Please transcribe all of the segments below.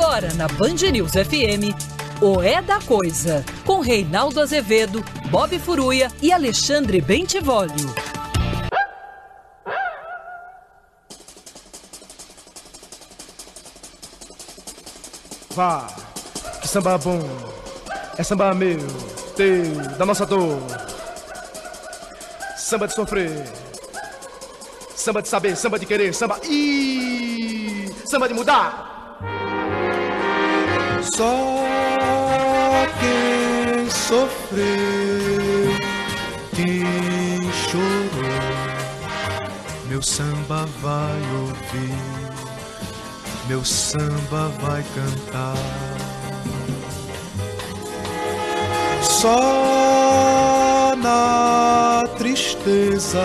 Agora na Band News FM, o É da Coisa, com Reinaldo Azevedo, Bob Furuia e Alexandre Bentivolio. Vá, que samba bom, é samba meu, teu, da nossa dor. Samba de sofrer, samba de saber, samba de querer, samba e samba de mudar. Só quem sofreu, quem chorou, meu samba vai ouvir meu samba vai cantar. Só na tristeza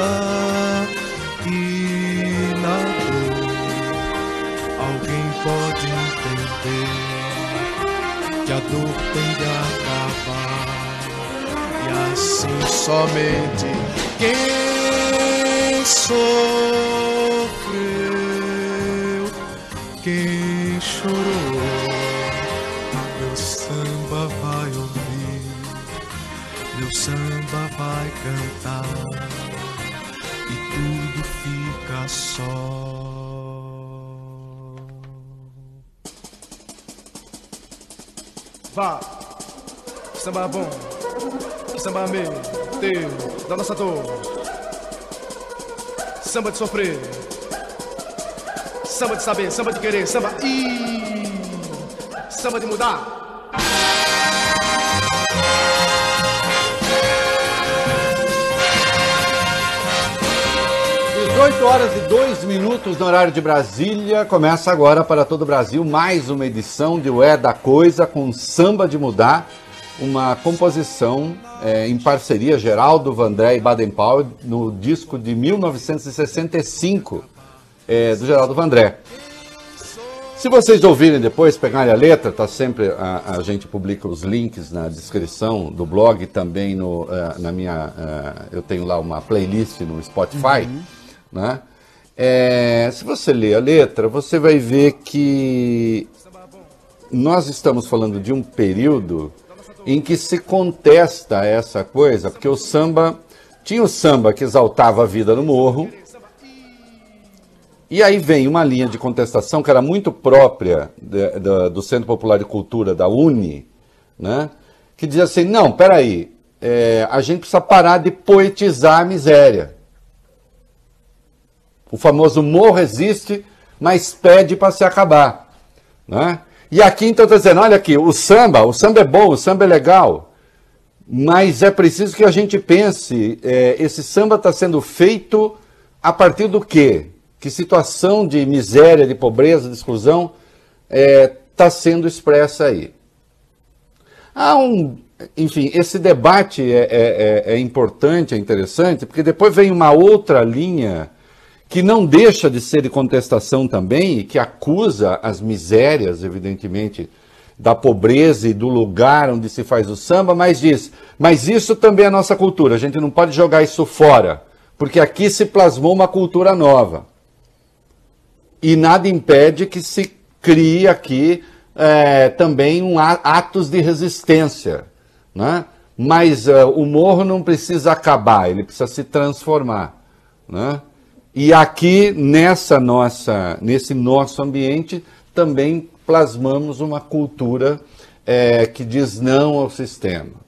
dor tem de acabar. E assim somente quem sofreu, quem chorou, meu samba vai ouvir, meu samba vai cantar e tudo fica só. Vá, samba bom, samba meu, teu, da nossa dor. Samba de sofrer, samba de saber, samba de querer, samba. E samba de mudar. 18 horas e 2 minutos no horário de Brasília. Começa agora para todo o Brasil mais uma edição de O É da Coisa com Samba de Mudar, uma composição é, em parceria Geraldo Vandré e Baden Powell no disco de 1965 é, do Geraldo Vandré. Se vocês ouvirem depois, pegarem a letra, tá sempre a, a gente publica os links na descrição do blog, também no, eh, na minha, eh, eu tenho lá uma playlist no Spotify, né? É, se você ler a letra, você vai ver que nós estamos falando de um período em que se contesta essa coisa, porque o samba tinha o samba que exaltava a vida no morro, e aí vem uma linha de contestação que era muito própria de- da- do Centro Popular de Cultura, da UNI, né? que dizia assim, não, peraí, é, a gente precisa parar de poetizar a miséria. O famoso morro existe, mas pede para se acabar. Né? E aqui então está dizendo, olha aqui, o samba, o samba é bom, o samba é legal, mas é preciso que a gente pense, é, esse samba está sendo feito a partir do quê? Que situação de miséria, de pobreza, de exclusão está sendo expressa aí? Há um, enfim, esse debate é, é- é- é importante, é interessante, porque depois vem uma outra linha que não deixa de ser de contestação também e que acusa as misérias, evidentemente, da pobreza e do lugar onde se faz o samba, mas diz, mas isso também é nossa cultura, a gente não pode jogar isso fora, porque aqui se plasmou uma cultura nova. E nada impede que se crie aqui eh, também um atos de resistência. Né? Mas eh, o morro não precisa acabar, ele precisa se transformar. Né? E aqui, nessa nossa, nesse nosso ambiente, também plasmamos uma cultura eh, que diz não ao sistema.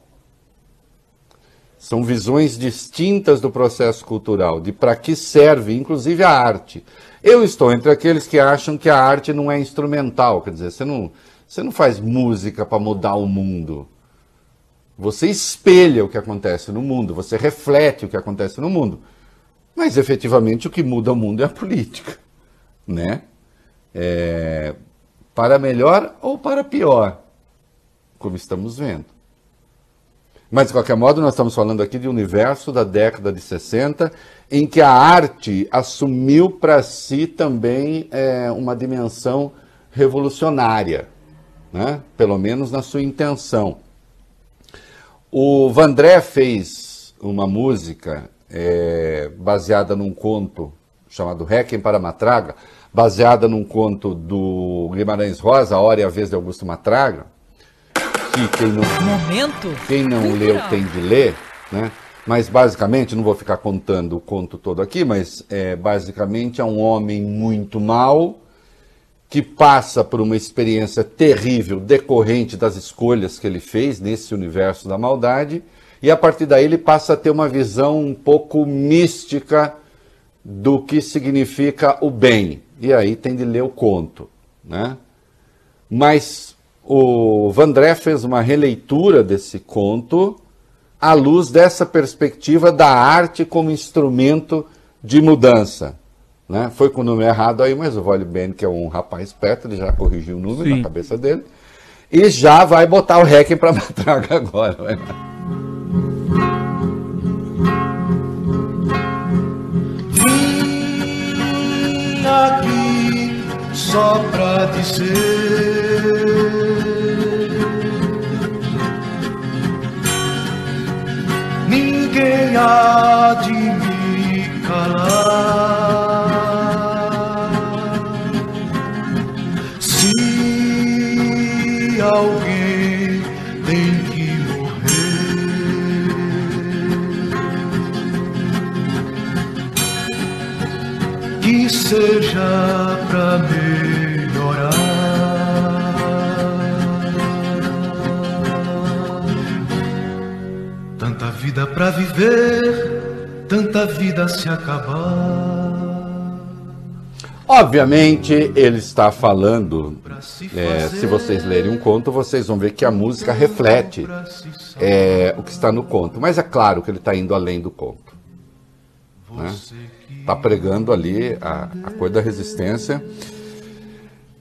São visões distintas do processo cultural, de para que serve, inclusive a arte. Eu estou entre aqueles que acham que a arte não é instrumental, quer dizer, você não, você não faz música para mudar o mundo. Você espelha o que acontece no mundo, você reflete o que acontece no mundo. Mas efetivamente o que muda o mundo é a política, né? É, para melhor ou para pior, como estamos vendo. Mas, de qualquer modo, nós estamos falando aqui de um universo da década de 60, em que a arte assumiu para si também é, uma dimensão revolucionária, né? pelo menos na sua intenção. O Vandré fez uma música é, baseada num conto chamado Requiem para Matraga. baseada num conto do Guimarães Rosa, A Hora e a Vez de Augusto Matraga, que quem não, Momento quem não leu tem de ler, né? Mas basicamente, não vou ficar contando o conto todo aqui, mas é, basicamente é um homem muito mau que passa por uma experiência terrível decorrente das escolhas que ele fez nesse universo da maldade, e a partir daí ele passa a ter uma visão um pouco mística do que significa o bem. E aí tem de ler o conto, né? Mas o Vandré fez uma releitura desse conto à luz dessa perspectiva da arte como instrumento de mudança. Né? Foi com o número errado aí, mas o Vale Ben, que é um rapaz esperto, ele já corrigiu o número Sim. na cabeça dele. E já vai botar o Requiem para matraga agora. vai lá. Aqui só pra dizer. Ninguém há de me calar. Se alguém tem seja pra melhorar. Tanta vida pra viver, tanta vida se acabar. Obviamente, ele está falando. É, se vocês lerem um conto, vocês vão ver que a música reflete é, o que está no conto. Mas é claro que ele está indo além do conto. Que Está pregando ali a, a coisa da resistência.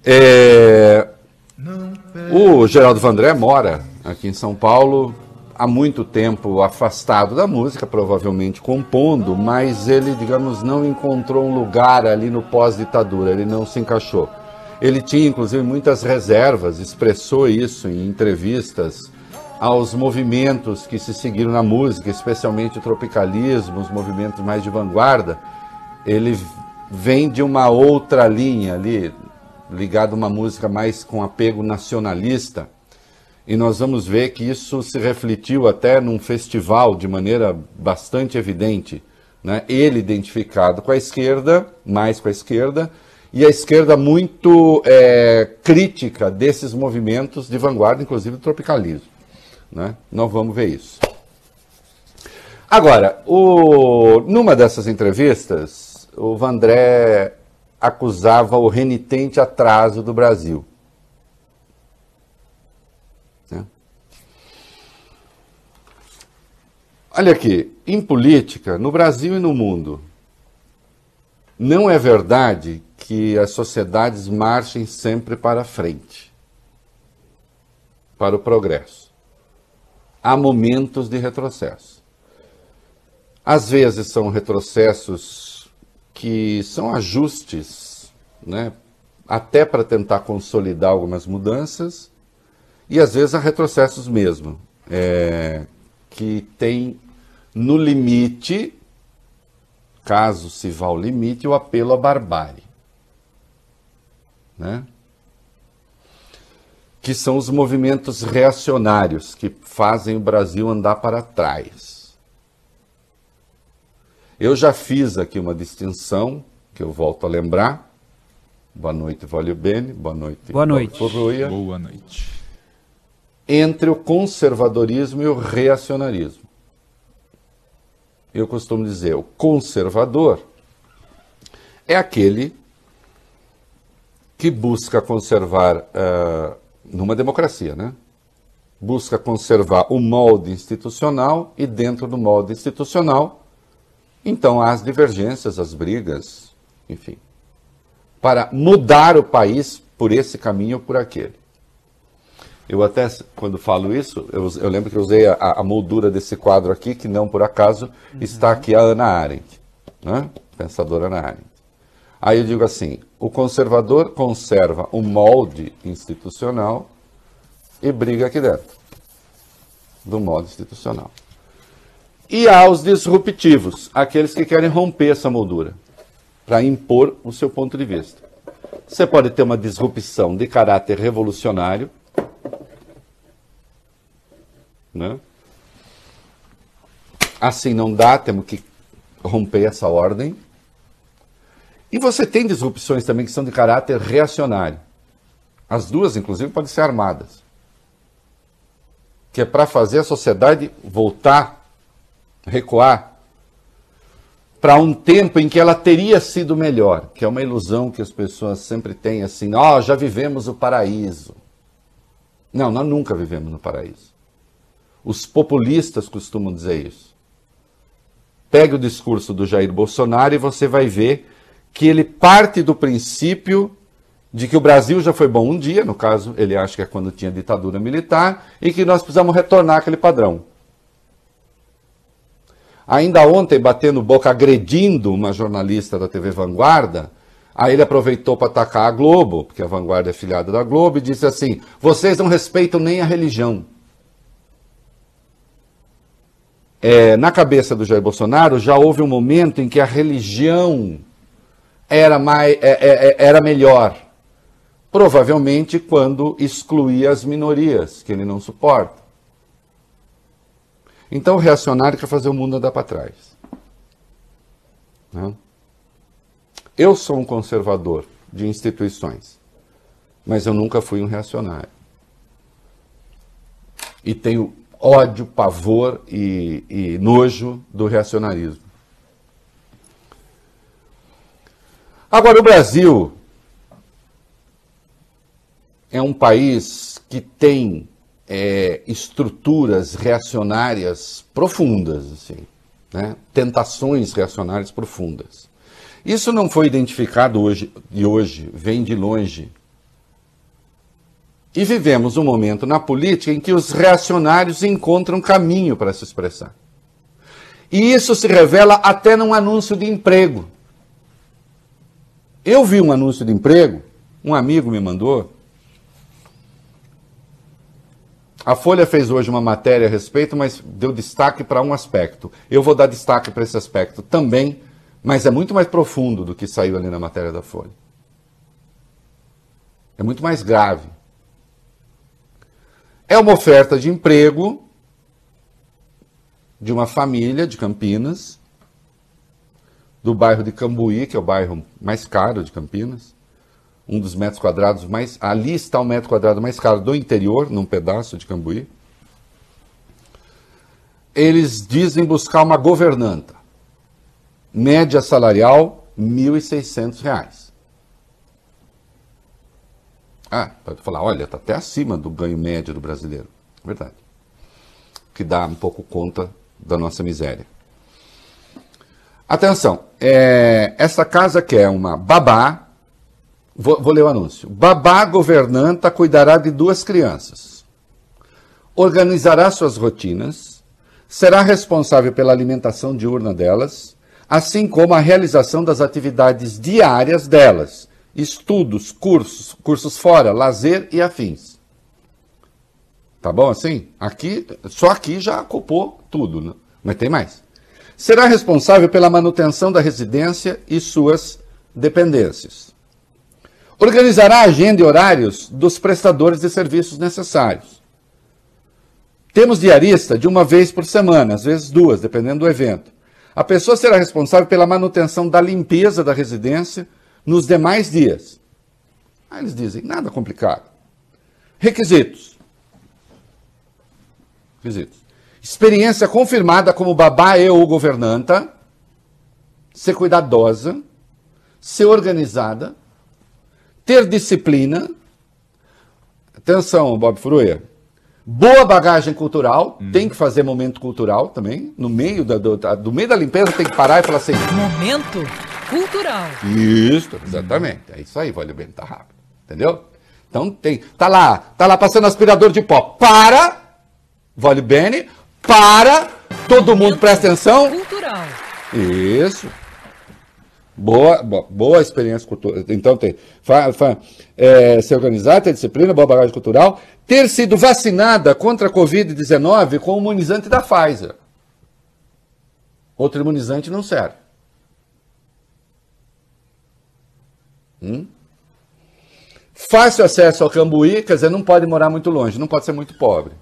É, o Geraldo Vandré mora aqui em São Paulo há muito tempo afastado da música, provavelmente compondo, mas ele, digamos, não encontrou um lugar ali no pós-ditadura, ele não se encaixou. Ele tinha, inclusive, muitas reservas, expressou isso em entrevistas aos movimentos que se seguiram na música, especialmente o tropicalismo, os movimentos mais de vanguarda. Ele vem de uma outra linha ali, ligado a uma música mais com apego nacionalista. E nós vamos ver que isso se refletiu até num festival de maneira bastante evidente. Né? Ele identificado com a esquerda, mais com a esquerda, e a esquerda muito é, crítica desses movimentos de vanguarda, inclusive do tropicalismo. Né? Nós vamos ver isso. Agora, o, numa dessas entrevistas, o Vandré acusava o renitente atraso do Brasil. né? Olha aqui, em política, no Brasil e no mundo, não é verdade que as sociedades marchem sempre para frente, para o progresso. Há momentos de retrocesso. Às vezes são retrocessos que são ajustes, né, até para tentar consolidar algumas mudanças, e às vezes há retrocessos mesmo, é, que tem no limite, caso se vá ao limite, o apelo à barbárie. Né? Que são os movimentos reacionários que fazem o Brasil andar para trás. Eu já fiz aqui uma distinção, que eu volto a lembrar. Boa noite, Vólio Bene. Boa noite, Boa noite. Paulo Furruia. Boa noite. Entre o conservadorismo e o reacionarismo. Eu costumo dizer, o conservador é aquele que busca conservar, ah, numa democracia, né? Busca conservar o molde institucional e dentro do molde institucional, então as divergências, as brigas, enfim, para mudar o país por esse caminho ou por aquele. Eu até, quando falo isso, eu, eu lembro que eu usei a, a moldura desse quadro aqui, que não por acaso está aqui a Ana Arendt, né? pensadora Ana Arendt. Aí eu digo assim: o conservador conserva o molde institucional e briga aqui dentro do molde institucional. E há os disruptivos, aqueles que querem romper essa moldura para impor o seu ponto de vista. Você pode ter uma disrupção de caráter revolucionário, né? Assim não dá, temos que romper essa ordem. E você tem disrupções também que são de caráter reacionário. As duas, inclusive, podem ser armadas. Que é para fazer a sociedade voltar, recuar para um tempo em que ela teria sido melhor, que é uma ilusão que as pessoas sempre têm assim, ó, oh, já vivemos o paraíso. Não, nós nunca vivemos no paraíso. Os populistas costumam dizer isso. Pegue o discurso do Jair Bolsonaro e você vai ver que ele parte do princípio de que o Brasil já foi bom um dia, no caso, ele acha que é quando tinha ditadura militar, e que nós precisamos retornar aquele padrão. Ainda ontem, batendo boca, agredindo uma jornalista da TV Vanguarda, aí ele aproveitou para atacar a Globo, porque a Vanguarda é filiada da Globo, e disse assim: vocês não respeitam nem a religião. É, na cabeça do Jair Bolsonaro já houve um momento em que a religião era, mais, é, é, é era melhor. Provavelmente quando excluía as minorias, que ele não suporta. Então o reacionário quer fazer o mundo andar para trás. Né? Eu sou um conservador de instituições, mas eu nunca fui um reacionário. E tenho ódio, pavor e, e nojo do reacionarismo. Agora, o Brasil é um país que tem é, estruturas reacionárias profundas, assim, né? tentações reacionárias profundas. Isso não foi identificado hoje de hoje, vem de longe. E vivemos um momento na política em que os reacionários encontram caminho para se expressar. E isso se revela até num anúncio de emprego. Eu vi um anúncio de emprego, um amigo me mandou, A Folha fez hoje uma matéria a respeito, mas deu destaque para um aspecto. Eu vou dar destaque para esse aspecto também, mas é muito mais profundo do que saiu ali na matéria da Folha. É muito mais grave. É uma oferta de emprego de uma família de Campinas, do bairro de Cambuí, que é o bairro mais caro de Campinas um dos metros quadrados mais. Ali está o metro quadrado mais caro do interior, num pedaço de Cambuí. Eles dizem buscar uma governanta. Média salarial, R$ 1.600. Ah, pode falar, olha, está até acima do ganho médio do brasileiro. Verdade. Que dá um pouco conta da nossa miséria. Atenção, é, essa casa quer é uma babá Vou, vou ler o anúncio. Babá governanta cuidará de duas crianças. Organizará suas rotinas. Será responsável pela alimentação diurna delas, assim como a realização das atividades diárias delas, estudos, cursos, cursos fora, lazer e afins. Tá bom assim? Aqui, só aqui já ocupou tudo, né? mas tem mais. Será responsável pela manutenção da residência e suas dependências Organizará a agenda e horários dos prestadores de serviços necessários. Temos diarista de uma vez por semana, às vezes duas, dependendo do evento. A pessoa será responsável pela manutenção da limpeza da residência nos demais dias. Aí eles dizem, nada complicado. Requisitos. Requisitos. Experiência confirmada como babá e ou governanta. Ser cuidadosa. Ser organizada ter disciplina. Atenção, Bob Fruia. Boa bagagem cultural, hum. tem que fazer momento cultural também. No meio da, do, do, meio da limpeza tem que parar e falar assim. Momento cultural. Isso, exatamente. É isso aí, vale bem, tá rápido. Entendeu? Então tem. Tá lá, tá lá passando aspirador de pó. Para! Vale bem, para! Todo Momento mundo presta atenção. Cultural. Isso. Boa, boa, boa experiência cultural. Então tem fa, fa, é, se organizar, ter disciplina, boa bagagem cultural, ter sido vacinada contra a Covid-19 com o imunizante da Pfizer. Outro imunizante não serve. Hum? Fácil acesso ao Cambuí, quer dizer, não pode morar muito longe, não pode ser muito pobre.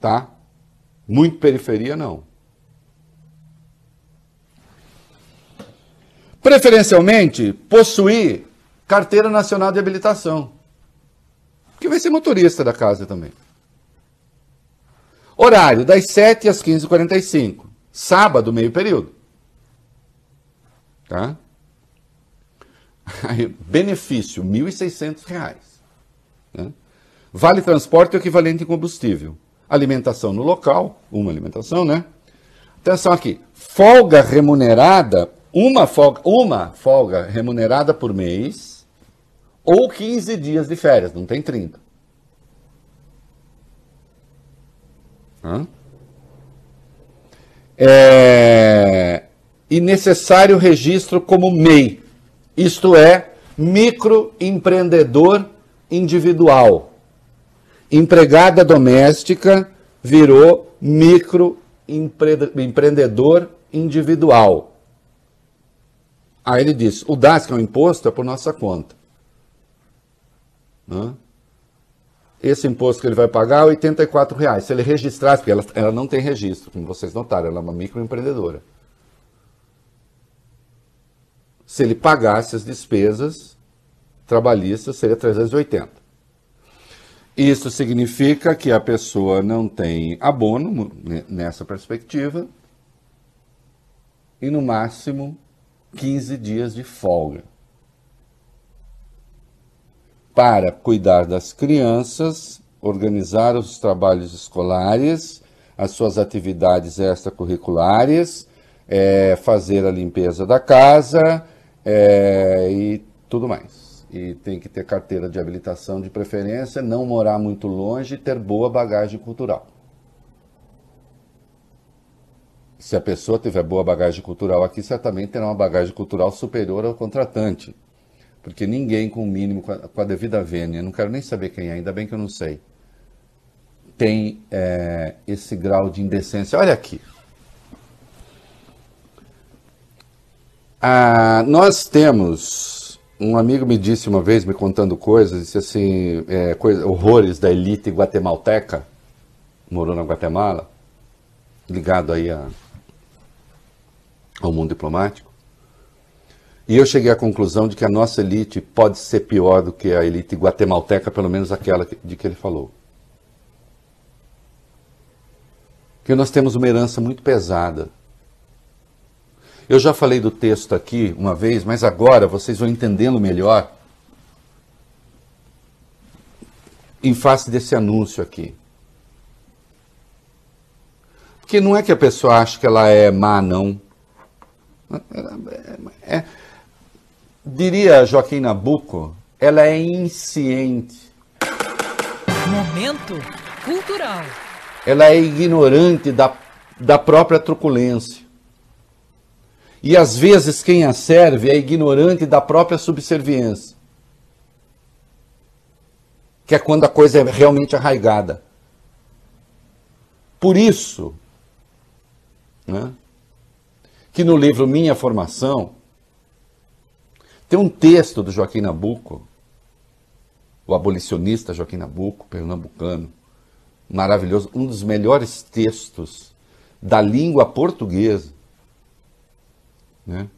Tá? Muito periferia, não. Preferencialmente, possuir carteira nacional de habilitação. Que vai ser motorista da casa também. Horário das 7 às 15h45. Sábado, meio período. Tá? benefício, R$ 1.600. Né? Vale transporte equivalente em combustível. Alimentação no local, uma alimentação, né? Atenção aqui. Folga remunerada, uma folga, uma folga remunerada por mês ou 15 dias de férias, não tem 30. Hã? É, e necessário registro como MEI, isto é, microempreendedor individual. Empregada doméstica virou microempreendedor individual. Aí ele diz: o DAS, que é o imposto, é por nossa conta. Esse imposto que ele vai pagar é 84 reais. Se ele registrasse, porque ela, ela não tem registro, como vocês notaram, ela é uma microempreendedora se ele pagasse as despesas trabalhistas, seria 380. Isso significa que a pessoa não tem abono nessa perspectiva e, no máximo, 15 dias de folga para cuidar das crianças, organizar os trabalhos escolares, as suas atividades extracurriculares, é, fazer a limpeza da casa, é, e tudo mais. E tem que ter carteira de habilitação de preferência, não morar muito longe e ter boa bagagem cultural. Se a pessoa tiver boa bagagem cultural aqui, certamente terá uma bagagem cultural superior ao contratante. Porque ninguém com o mínimo, com a, devida vênia, não quero nem saber quem é, ainda bem que eu não sei, tem é, esse grau de indecência. Olha aqui, Ah, nós temos. Um amigo me disse uma vez, me contando coisas, disse assim: é, coisa, horrores da elite guatemalteca, morou na Guatemala, ligado aí a, ao mundo diplomático. E eu cheguei à conclusão de que a nossa elite pode ser pior do que a elite guatemalteca, pelo menos aquela de que ele falou. Que nós temos uma herança muito pesada eu já falei do texto aqui uma vez, mas agora vocês vão entendê-lo melhor em face desse anúncio aqui. Porque não é que a pessoa acha que ela é má, não. É, diria Joaquim Nabuco, ela é insciente. Momento cultural. Ela é ignorante da, da própria truculência. E às vezes quem a serve é ignorante da própria subserviência. Que é quando a coisa é realmente arraigada. Por isso, né, que no livro Minha Formação, tem um texto do Joaquim Nabuco, o abolicionista Joaquim Nabuco, pernambucano, maravilhoso, um dos melhores textos da língua portuguesa né?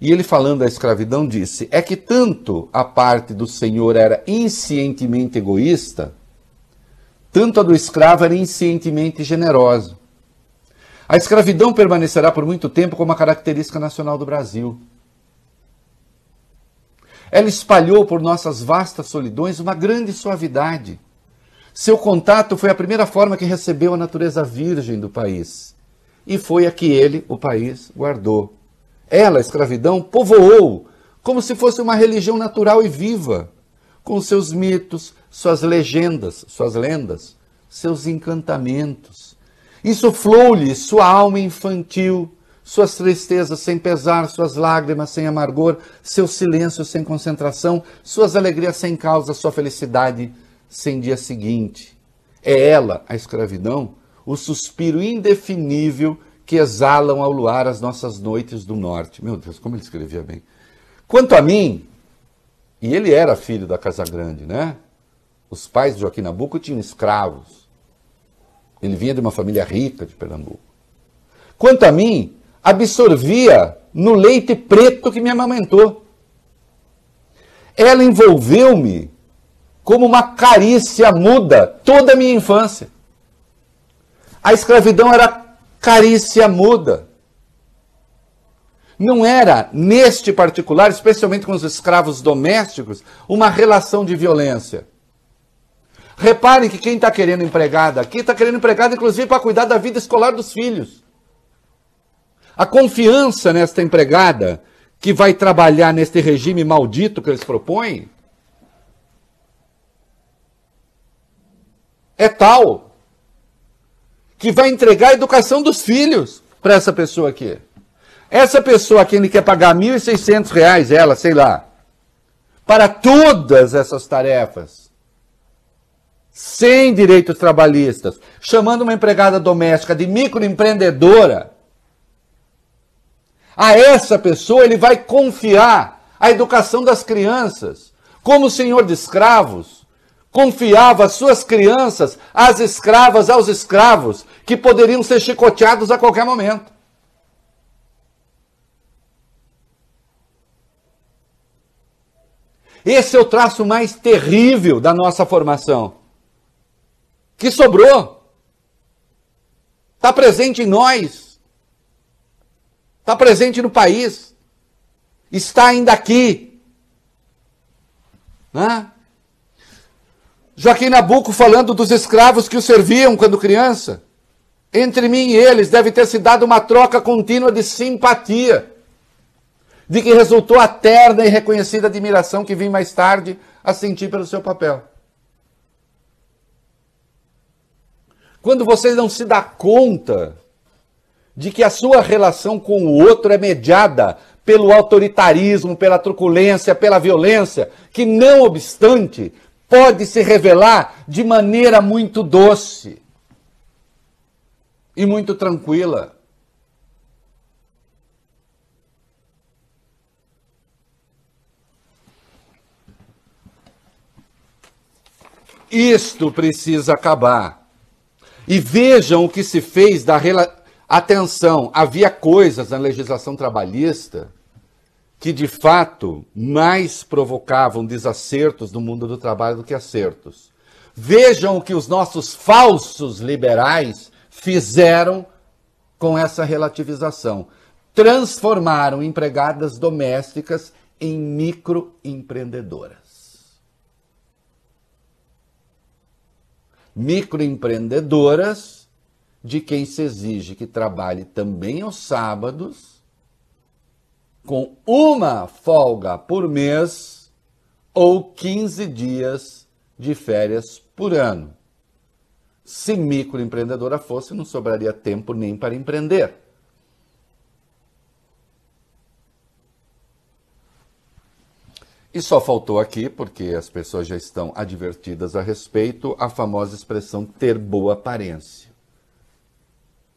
E ele, falando da escravidão, disse: é que tanto a parte do senhor era inscientemente egoísta, tanto a do escravo era inscientemente generosa. A escravidão permanecerá por muito tempo como uma característica nacional do Brasil. Ela espalhou por nossas vastas solidões uma grande suavidade. Seu contato foi a primeira forma que recebeu a natureza virgem do país e foi a que ele, o país, guardou. Ela, a escravidão, povoou como se fosse uma religião natural e viva, com seus mitos, suas legendas, suas lendas, seus encantamentos. Insuflou-lhe sua alma infantil, suas tristezas sem pesar, suas lágrimas sem amargor, seu silêncio sem concentração, suas alegrias sem causa, sua felicidade sem dia seguinte. É ela, a escravidão, o suspiro indefinível que exalam ao luar as nossas noites do norte. Meu Deus, como ele escrevia bem. Quanto a mim, E ele era filho da Casa Grande, né? Os pais de Joaquim Nabuco tinham escravos. Ele vinha de uma família rica de Pernambuco. Quanto a mim, absorvia no leite preto que me amamentou. Ela envolveu-me como uma carícia muda toda a minha infância. A escravidão era carícia muda. Não era, neste particular, especialmente com os escravos domésticos, uma relação de violência. Reparem que quem está querendo empregada aqui está querendo empregada, inclusive, para cuidar da vida escolar dos filhos. A confiança nesta empregada que vai trabalhar neste regime maldito que eles propõem é tal que vai entregar a educação dos filhos para essa pessoa aqui. Essa pessoa aqui ele quer pagar R$ 1.600, ela, sei lá, para todas essas tarefas, sem direitos trabalhistas, chamando uma empregada doméstica de microempreendedora, a essa pessoa ele vai confiar a educação das crianças, como o senhor de escravos confiava as suas crianças às escravas, aos escravos, que poderiam ser chicoteados a qualquer momento. Esse é o traço mais terrível da nossa formação. Que sobrou. Está presente em nós está presente no país, está ainda aqui. Né? Joaquim Nabuco falando dos escravos que o serviam quando criança. Entre mim e eles deve ter se dado uma troca contínua de simpatia, de que resultou a terna e reconhecida admiração que vim mais tarde a sentir pelo seu papel. Quando você não se dá conta de que a sua relação com o outro é mediada pelo autoritarismo, pela truculência, pela violência, que não obstante pode se revelar de maneira muito doce e muito tranquila. Isto precisa acabar. E vejam o que se fez da relação Atenção, havia coisas na legislação trabalhista que de fato mais provocavam desacertos no mundo do trabalho do que acertos. Vejam o que os nossos falsos liberais fizeram com essa relativização. Transformaram empregadas domésticas em microempreendedoras. Microempreendedoras de quem se exige que trabalhe também aos sábados, com uma folga por mês ou 15 dias de férias por ano. Se microempreendedora fosse, não sobraria tempo nem para empreender. E só faltou aqui, porque as pessoas já estão advertidas a respeito, a famosa expressão ter boa aparência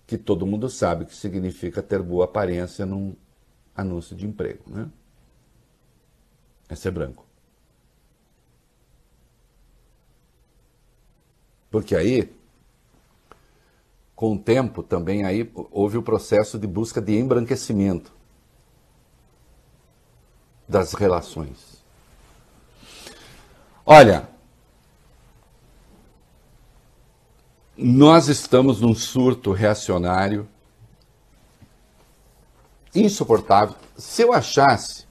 que todo mundo sabe que significa ter boa aparência num anúncio de emprego, né? É ser branco. Porque aí, com o tempo, também aí houve o processo de busca de embranquecimento das relações. Olha, Nós estamos num surto reacionário insuportável. Se eu achasse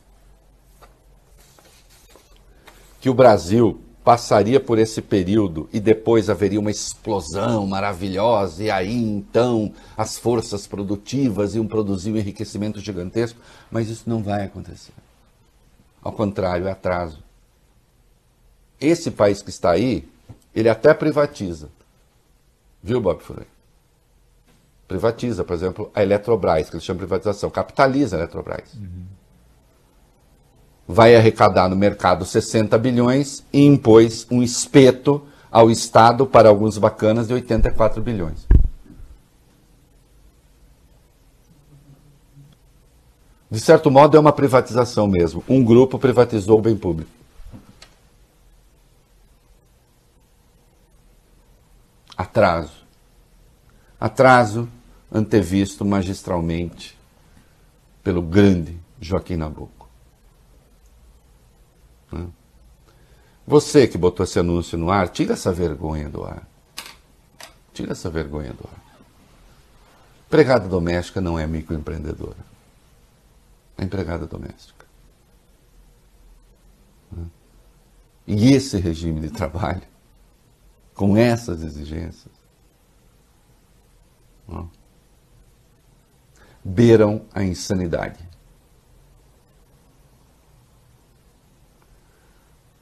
que o Brasil passaria por esse período e depois haveria uma explosão maravilhosa, e aí então as forças produtivas iam produzir um enriquecimento gigantesco, mas isso não vai acontecer. Ao contrário, é atraso. Esse país que está aí, ele até privatiza, Viu, Bob Fuller? Privatiza, por exemplo, a Eletrobras, que eles chamam de privatização. Capitaliza a Eletrobras. Uhum. Vai arrecadar no mercado 60 bilhões e impôs um espeto ao Estado para alguns bacanas de 84 bilhões. De certo modo, é uma privatização mesmo. Um grupo privatizou o bem público. Atraso. Atraso antevisto magistralmente pelo grande Joaquim Nabuco. Né? Você que botou esse anúncio no ar, tira essa vergonha do ar. Tira essa vergonha do ar. Empregada doméstica não é microempreendedora. É empregada doméstica. Né? E esse regime de trabalho, com essas exigências, beiram a insanidade.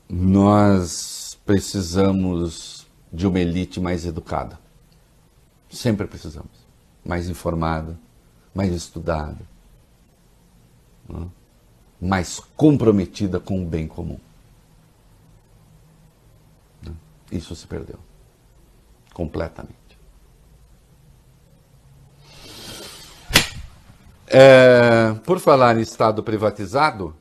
Nós precisamos de uma elite mais educada. Sempre precisamos. Mais informada, mais estudada, mais comprometida com o bem comum. Isso se perdeu. Completamente. É, por falar em Estado privatizado,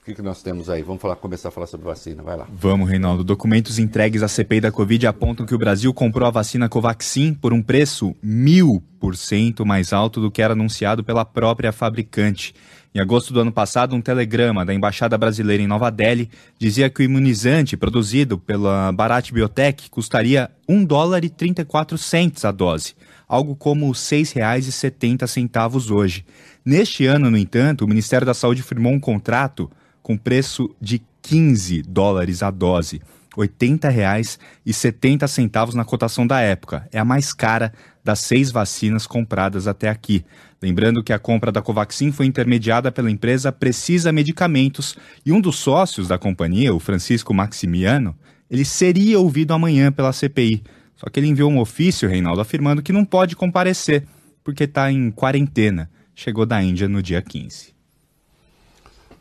o que, que nós temos aí? Vamos falar, começar a falar sobre vacina, vai lá. Vamos, Reinaldo. Documentos entregues à CPI da Covid apontam que o Brasil comprou a vacina Covaxin por um preço mil por cento mais alto do que era anunciado pela própria fabricante. Em agosto do ano passado, um telegrama da Embaixada Brasileira em Nova Delhi dizia que o imunizante produzido pela Bharat Biotech custaria 1 dólar e 34 centes a dose algo como R$ 6,70 hoje. Neste ano, no entanto, o Ministério da Saúde firmou um contrato com preço de 15 dólares a dose. R$ 80,70 na cotação da época. É a mais cara das seis vacinas compradas até aqui. Lembrando que a compra da Covaxin foi intermediada pela empresa Precisa Medicamentos e um dos sócios da companhia, o Francisco Maximiano, ele seria ouvido amanhã pela CPI. Só que ele enviou um ofício, Reinaldo, afirmando que não pode comparecer, porque está em quarentena. Chegou da Índia no dia 15.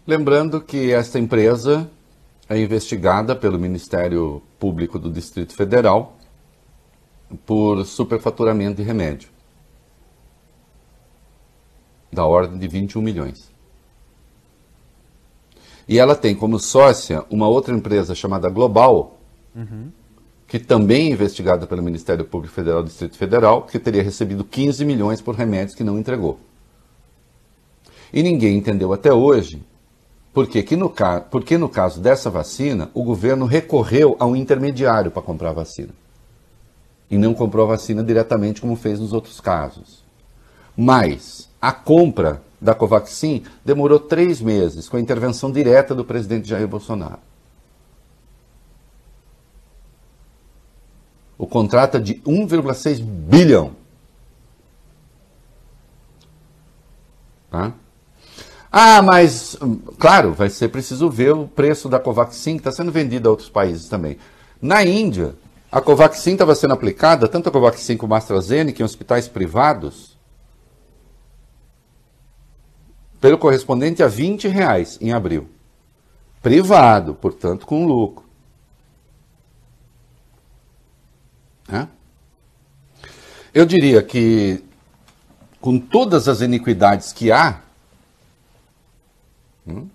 Lembrando que esta empresa é investigada pelo Ministério Público do Distrito Federal por superfaturamento de remédio, da ordem de 21 milhões. E ela tem como sócia uma outra empresa chamada Global, uhum que também é investigada pelo Ministério Público Federal do Distrito Federal, que teria recebido 15 milhões por remédios que não entregou. E ninguém entendeu até hoje por que, no, porque no caso dessa vacina o governo recorreu a um intermediário para comprar a vacina. E não comprou a vacina diretamente como fez nos outros casos. Mas a compra da Covaxin demorou três meses com a intervenção direta do presidente Jair Bolsonaro. O contrato é de 1,6 bilhão. Tá? Ah, mas, claro, vai ser preciso ver o preço da Covaxin, que está sendo vendida a outros países também. Na Índia, a Covaxin estava sendo aplicada, tanto a Covaxin como a AstraZeneca, em hospitais privados, pelo correspondente a 20 reais em abril. Privado, portanto, com lucro. Né? Eu diria que, com todas as iniquidades que há, hum,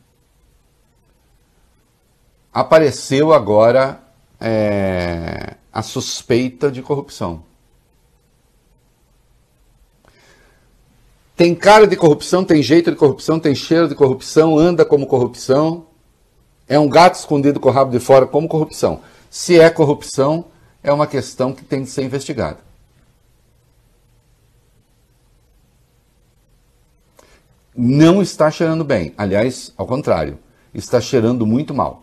apareceu agora é, a suspeita de corrupção. Tem cara de corrupção, tem jeito de corrupção, tem cheiro de corrupção, anda como corrupção, é um gato escondido com o rabo de fora como corrupção. Se é corrupção, é uma questão que tem de ser investigada. Não está cheirando bem. Aliás, ao contrário, está cheirando muito mal.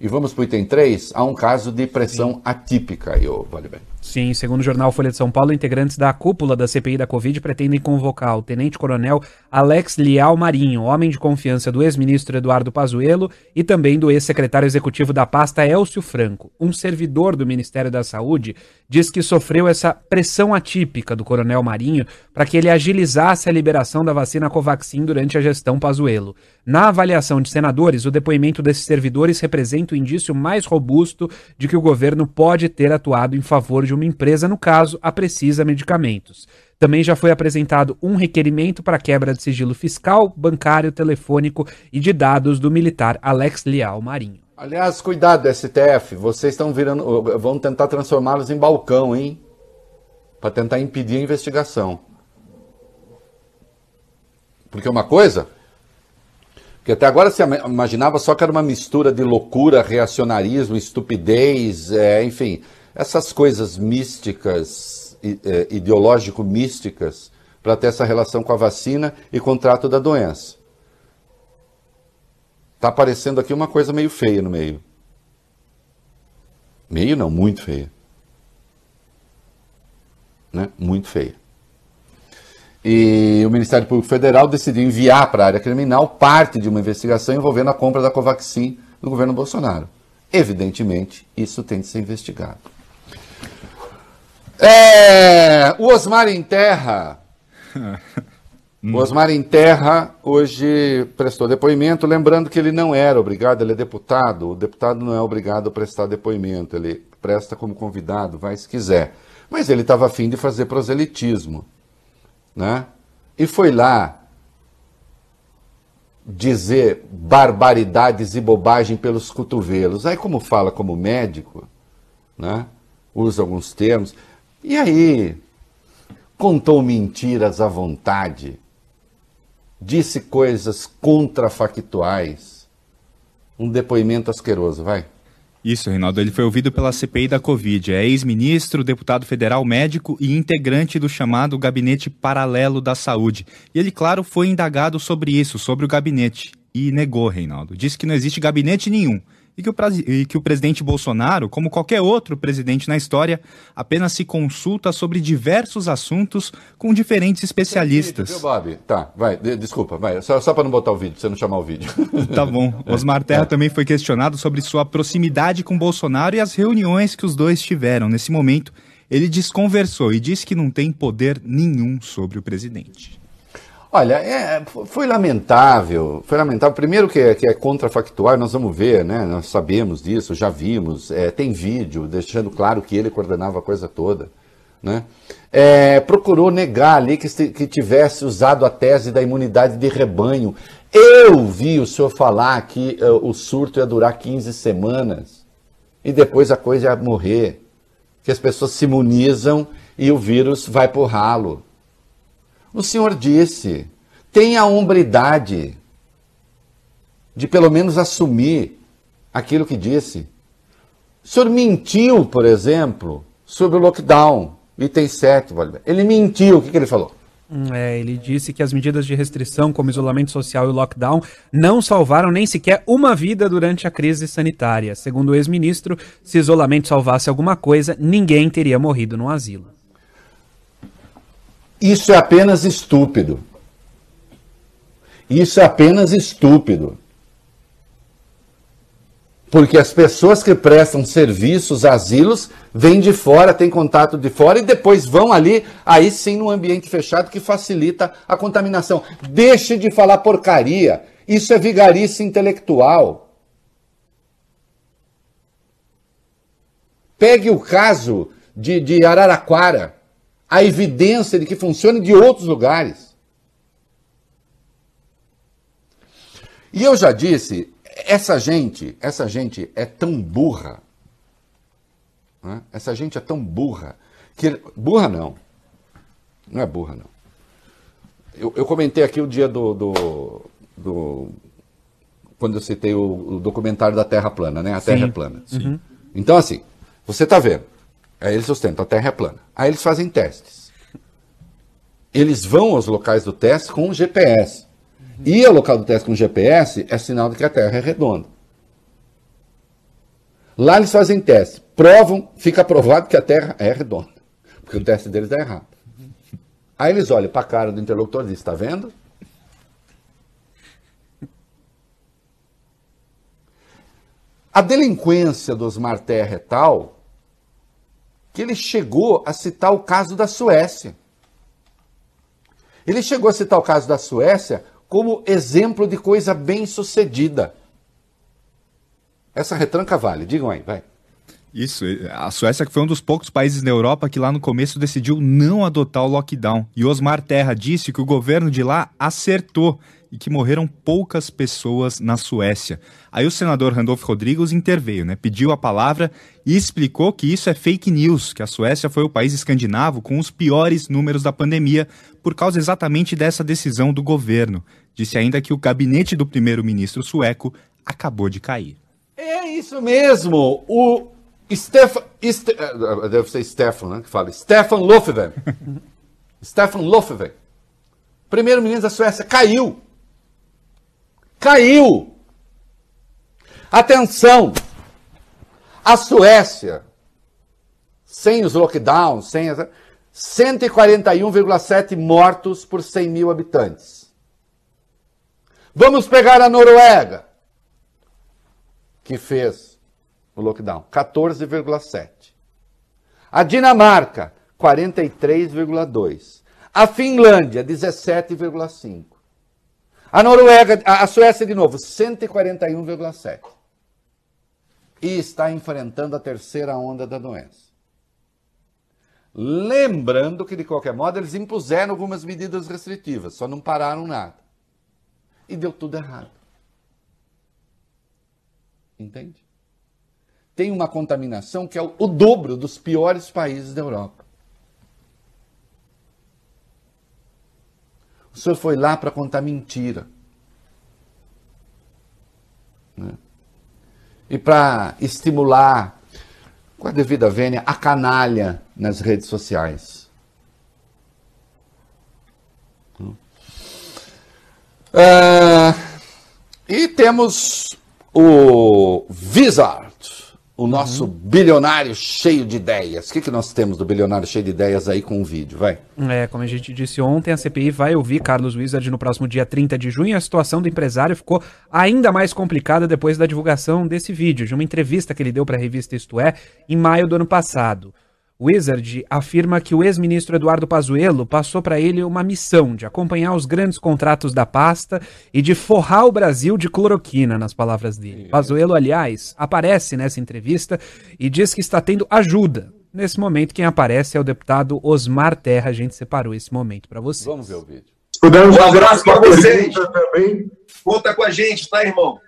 E vamos para o item 3, há um caso de pressão Sim. atípica aí, vale bem. Sim, segundo o jornal Folha de São Paulo, integrantes da cúpula da CPI da Covid pretendem convocar o tenente-coronel Alex Lial Marinho, homem de confiança do ex-ministro Eduardo Pazuello e também do ex-secretário executivo da pasta Elcio Franco. Um servidor do Ministério da Saúde diz que sofreu essa pressão atípica do coronel Marinho para que ele agilizasse a liberação da vacina Covaxin durante a gestão Pazuello. Na avaliação de senadores, o depoimento desses servidores representa o indício mais robusto de que o governo pode ter atuado em favor de uma empresa, no caso, a Precisa Medicamentos. Também já foi apresentado um requerimento para quebra de sigilo fiscal, bancário, telefônico e de dados do militar Alex Leal Marinho. Aliás, cuidado, STF, vocês estão virando. vão tentar transformá-los em balcão, hein? Para tentar impedir a investigação. Porque uma coisa. Que até agora se imaginava só que era uma mistura de loucura, reacionarismo, estupidez, é, enfim, essas coisas místicas, é, ideológico-místicas, para ter essa relação com a vacina e com o trato da doença. Está aparecendo aqui uma coisa meio feia no meio. Meio não, muito feia. Né? Muito feia. E o Ministério Público Federal decidiu enviar para a área criminal parte de uma investigação envolvendo a compra da Covaxin no governo Bolsonaro. Evidentemente, isso tem de ser investigado. É, o Osmar em Terra O Osmar em Terra hoje prestou depoimento, lembrando que ele não era obrigado, ele é deputado. O deputado não é obrigado a prestar depoimento, ele presta como convidado, vai se quiser. Mas ele estava afim de fazer proselitismo. Né? E foi lá dizer barbaridades e bobagem pelos cotovelos. Aí, como fala como médico, né? usa alguns termos. E aí, contou mentiras à vontade disse coisas contrafactuais. Um depoimento asqueroso, vai. Isso, Reinaldo. Ele foi ouvido pela CPI da Covid. É ex-ministro, deputado federal, médico e integrante do chamado Gabinete Paralelo da Saúde. E ele, claro, foi indagado sobre isso, sobre o gabinete. E negou, Reinaldo. Disse que não existe gabinete nenhum e que, o, e que o presidente Bolsonaro, como qualquer outro presidente na história, apenas se consulta sobre diversos assuntos com diferentes especialistas. Vídeo, viu, Bob? Tá, vai, de, desculpa, vai, só, só para não botar o vídeo, pra você não chamar o vídeo. tá bom. Osmar Terra é. também foi questionado sobre sua proximidade com Bolsonaro e as reuniões que os dois tiveram. Nesse momento, ele desconversou e disse que não tem poder nenhum sobre o presidente. Olha, é, foi lamentável. Foi lamentável. Primeiro que é, que é contrafactual, nós vamos ver, né? Nós sabemos disso, já vimos. É, tem vídeo deixando claro que ele coordenava a coisa toda. Né? É, procurou negar ali que, que tivesse usado a tese da imunidade de rebanho. Eu vi o senhor falar que uh, o surto ia durar 15 semanas e depois a coisa ia morrer. Que as pessoas se imunizam e o vírus vai para o ralo. O Senhor disse: tenha a hombridade de pelo menos assumir aquilo que disse. O senhor mentiu, por exemplo, sobre o lockdown, item 7, ele mentiu, o que, que ele falou? Hum, é, ele disse que as medidas de restrição, como isolamento social e lockdown, não salvaram nem sequer uma vida durante a crise sanitária. Segundo o ex-ministro, se isolamento salvasse alguma coisa, ninguém teria morrido no asilo. Isso é apenas estúpido. Isso é apenas estúpido. Porque as pessoas que prestam serviços, asilos, vêm de fora, têm contato de fora e depois vão ali, aí sim, no ambiente fechado que facilita a contaminação. Deixe de falar porcaria. Isso é vigarice intelectual. Pegue o caso de, de Araraquara a evidência de que funciona de outros lugares. E eu já disse, essa gente, essa gente é tão burra, né? essa gente é tão burra, que burra não, não é burra não. Eu, eu comentei aqui o dia do, do, do quando eu citei o, o, documentário da Terra plana, né? A Terra Sim. é plana. Uhum. Então assim, você está vendo? Aí eles sustentam, a Terra é plana. Aí eles fazem testes. Eles vão aos locais do teste com o GPS. E o local do teste com o GPS é sinal de que a Terra é redonda. Lá eles fazem teste, provam, fica provado que a Terra é redonda. Porque o teste deles é errado. Aí eles olham para a cara do interlocutor e dizem, está vendo? A delinquência dos Osmar Terra é tal que ele chegou a citar o caso da Suécia. Ele chegou a citar o caso da Suécia como exemplo de coisa bem sucedida. Essa retranca vale, digam aí, vai. Isso, a Suécia foi um dos poucos países na Europa que lá no começo decidiu não adotar o lockdown. E Osmar Terra disse que o governo de lá acertou e que morreram poucas pessoas na Suécia. Aí o senador Randolph Rodrigues interveio, né? Pediu a palavra e explicou que isso é fake news, que a Suécia foi o país escandinavo com os piores números da pandemia por causa exatamente dessa decisão do governo. Disse ainda que o gabinete do primeiro-ministro sueco acabou de cair. É isso mesmo. O Stefan, Ste, eh, deve ser Stefan, né, que fala, Stefan Löfven. Stefan Löfven. Primeiro-ministro da Suécia caiu. Caiu. Atenção. A Suécia, sem os lockdowns, sem 141,7 mortos por 100 mil habitantes. Vamos pegar a Noruega, que fez o lockdown, 14,7. A Dinamarca, 43,2. A Finlândia, 17,5. A Noruega, a Suécia de novo, 141,7. E está enfrentando a terceira onda da doença. Lembrando que, de qualquer modo, eles impuseram algumas medidas restritivas, só não pararam nada. E deu tudo errado. Entende? Tem uma contaminação que é o, dobro dos piores países da Europa. O senhor foi lá para contar mentira. Né? E para estimular, com a devida vênia, a canalha nas redes sociais. Uh, e temos o Wizard, o nosso uhum. bilionário cheio de ideias. O que, que nós temos do bilionário cheio de ideias aí com o vídeo? Vai. É, como a gente disse ontem, a CPI vai ouvir Carlos Wizard no próximo dia 30 de junho. A situação do empresário ficou ainda mais complicada depois da divulgação desse vídeo, de uma entrevista que ele deu para a revista Isto É, em maio do ano passado. Wizard afirma que o ex-ministro Eduardo Pazuello passou para ele uma missão de acompanhar os grandes contratos da pasta e de forrar o Brasil de cloroquina, nas palavras dele. Pazuello, aliás, aparece nessa entrevista e diz que está tendo ajuda. Nesse momento, quem aparece é o deputado Osmar Terra. A gente separou esse momento para vocês. Vamos ver o vídeo. Pudermos um abraço para vocês. Também. Conta com a gente, tá, irmão?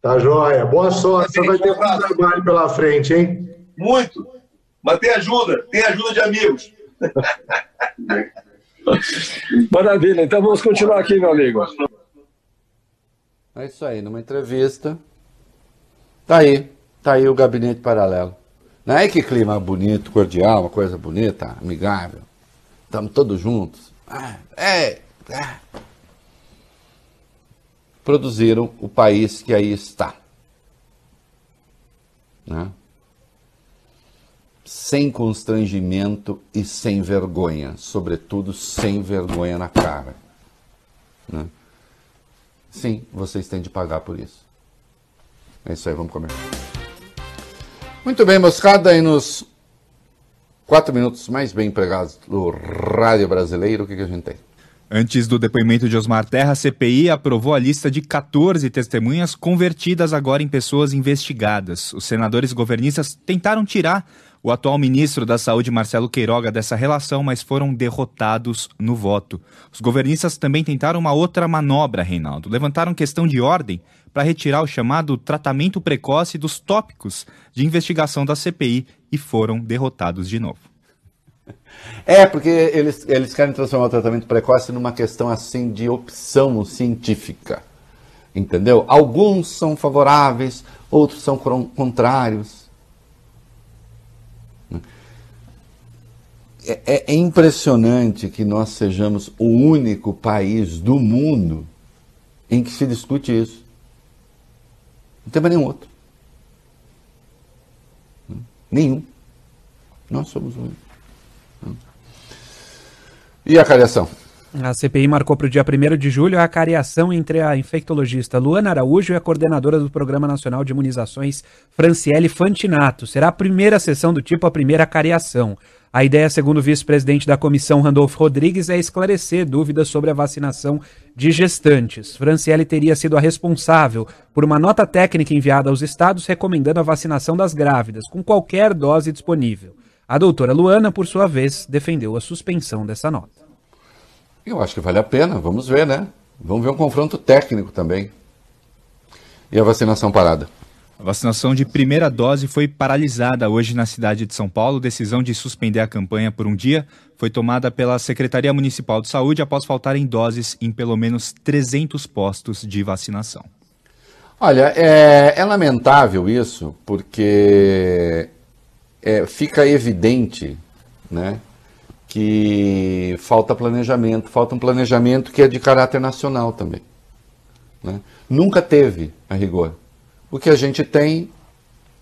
Tá joia. Boa sorte. Você vai ter muito trabalho pela frente, hein? Muito. Mas tem ajuda, tem ajuda de amigos. Maravilha, então vamos continuar aqui, meu amigo. É isso aí, numa entrevista. Tá aí, tá aí o gabinete paralelo. Não é que clima bonito, cordial, uma coisa bonita, amigável. Estamos todos juntos. Ah, é, é. Produziram o país que aí está. Né? Sem constrangimento e sem vergonha, sobretudo sem vergonha na cara. Né? Sim, vocês têm de pagar por isso. É isso aí, vamos comer. Muito bem, moscada, aí nos quatro minutos mais bem empregados do rádio brasileiro, o que, que a gente tem? Antes do depoimento de Osmar Terra, a CPI aprovou a lista de 14 testemunhas convertidas agora em pessoas investigadas. Os senadores governistas tentaram tirar o atual ministro da Saúde, Marcelo Queiroga, dessa relação, mas foram derrotados no voto. Os governistas também tentaram uma outra manobra, Reinaldo. Levantaram questão de ordem para retirar o chamado tratamento precoce dos tópicos de investigação da CPI e foram derrotados de novo. É, porque eles, eles querem transformar o tratamento precoce numa questão assim de opção científica. Entendeu? Alguns são favoráveis, outros são contrários. É, é, é impressionante que nós sejamos o único país do mundo em que se discute isso. Não tem mais nenhum outro. Nenhum. Nós somos o único. E a cariação? A CPI marcou para o dia 1 de julho a cariação entre a infectologista Luana Araújo e a coordenadora do Programa Nacional de Imunizações, Franciele Fantinato. Será a primeira sessão do tipo, a primeira cariação. A ideia, segundo o vice-presidente da comissão, Randolfo Rodrigues, é esclarecer dúvidas sobre a vacinação de gestantes. Franciele teria sido a responsável por uma nota técnica enviada aos estados recomendando a vacinação das grávidas, com qualquer dose disponível. A doutora Luana, por sua vez, defendeu a suspensão dessa nota. Eu acho que vale a pena, vamos ver, né? Vamos ver um confronto técnico também. E a vacinação parada? A vacinação de primeira dose foi paralisada hoje na cidade de São Paulo. Decisão de suspender a campanha por um dia foi tomada pela Secretaria Municipal de Saúde após faltarem doses em pelo menos 300 postos de vacinação. Olha, é, é lamentável isso, porque é, fica evidente né, que falta planejamento, falta um planejamento que é de caráter nacional também. Né? Nunca teve, a rigor. O que a gente tem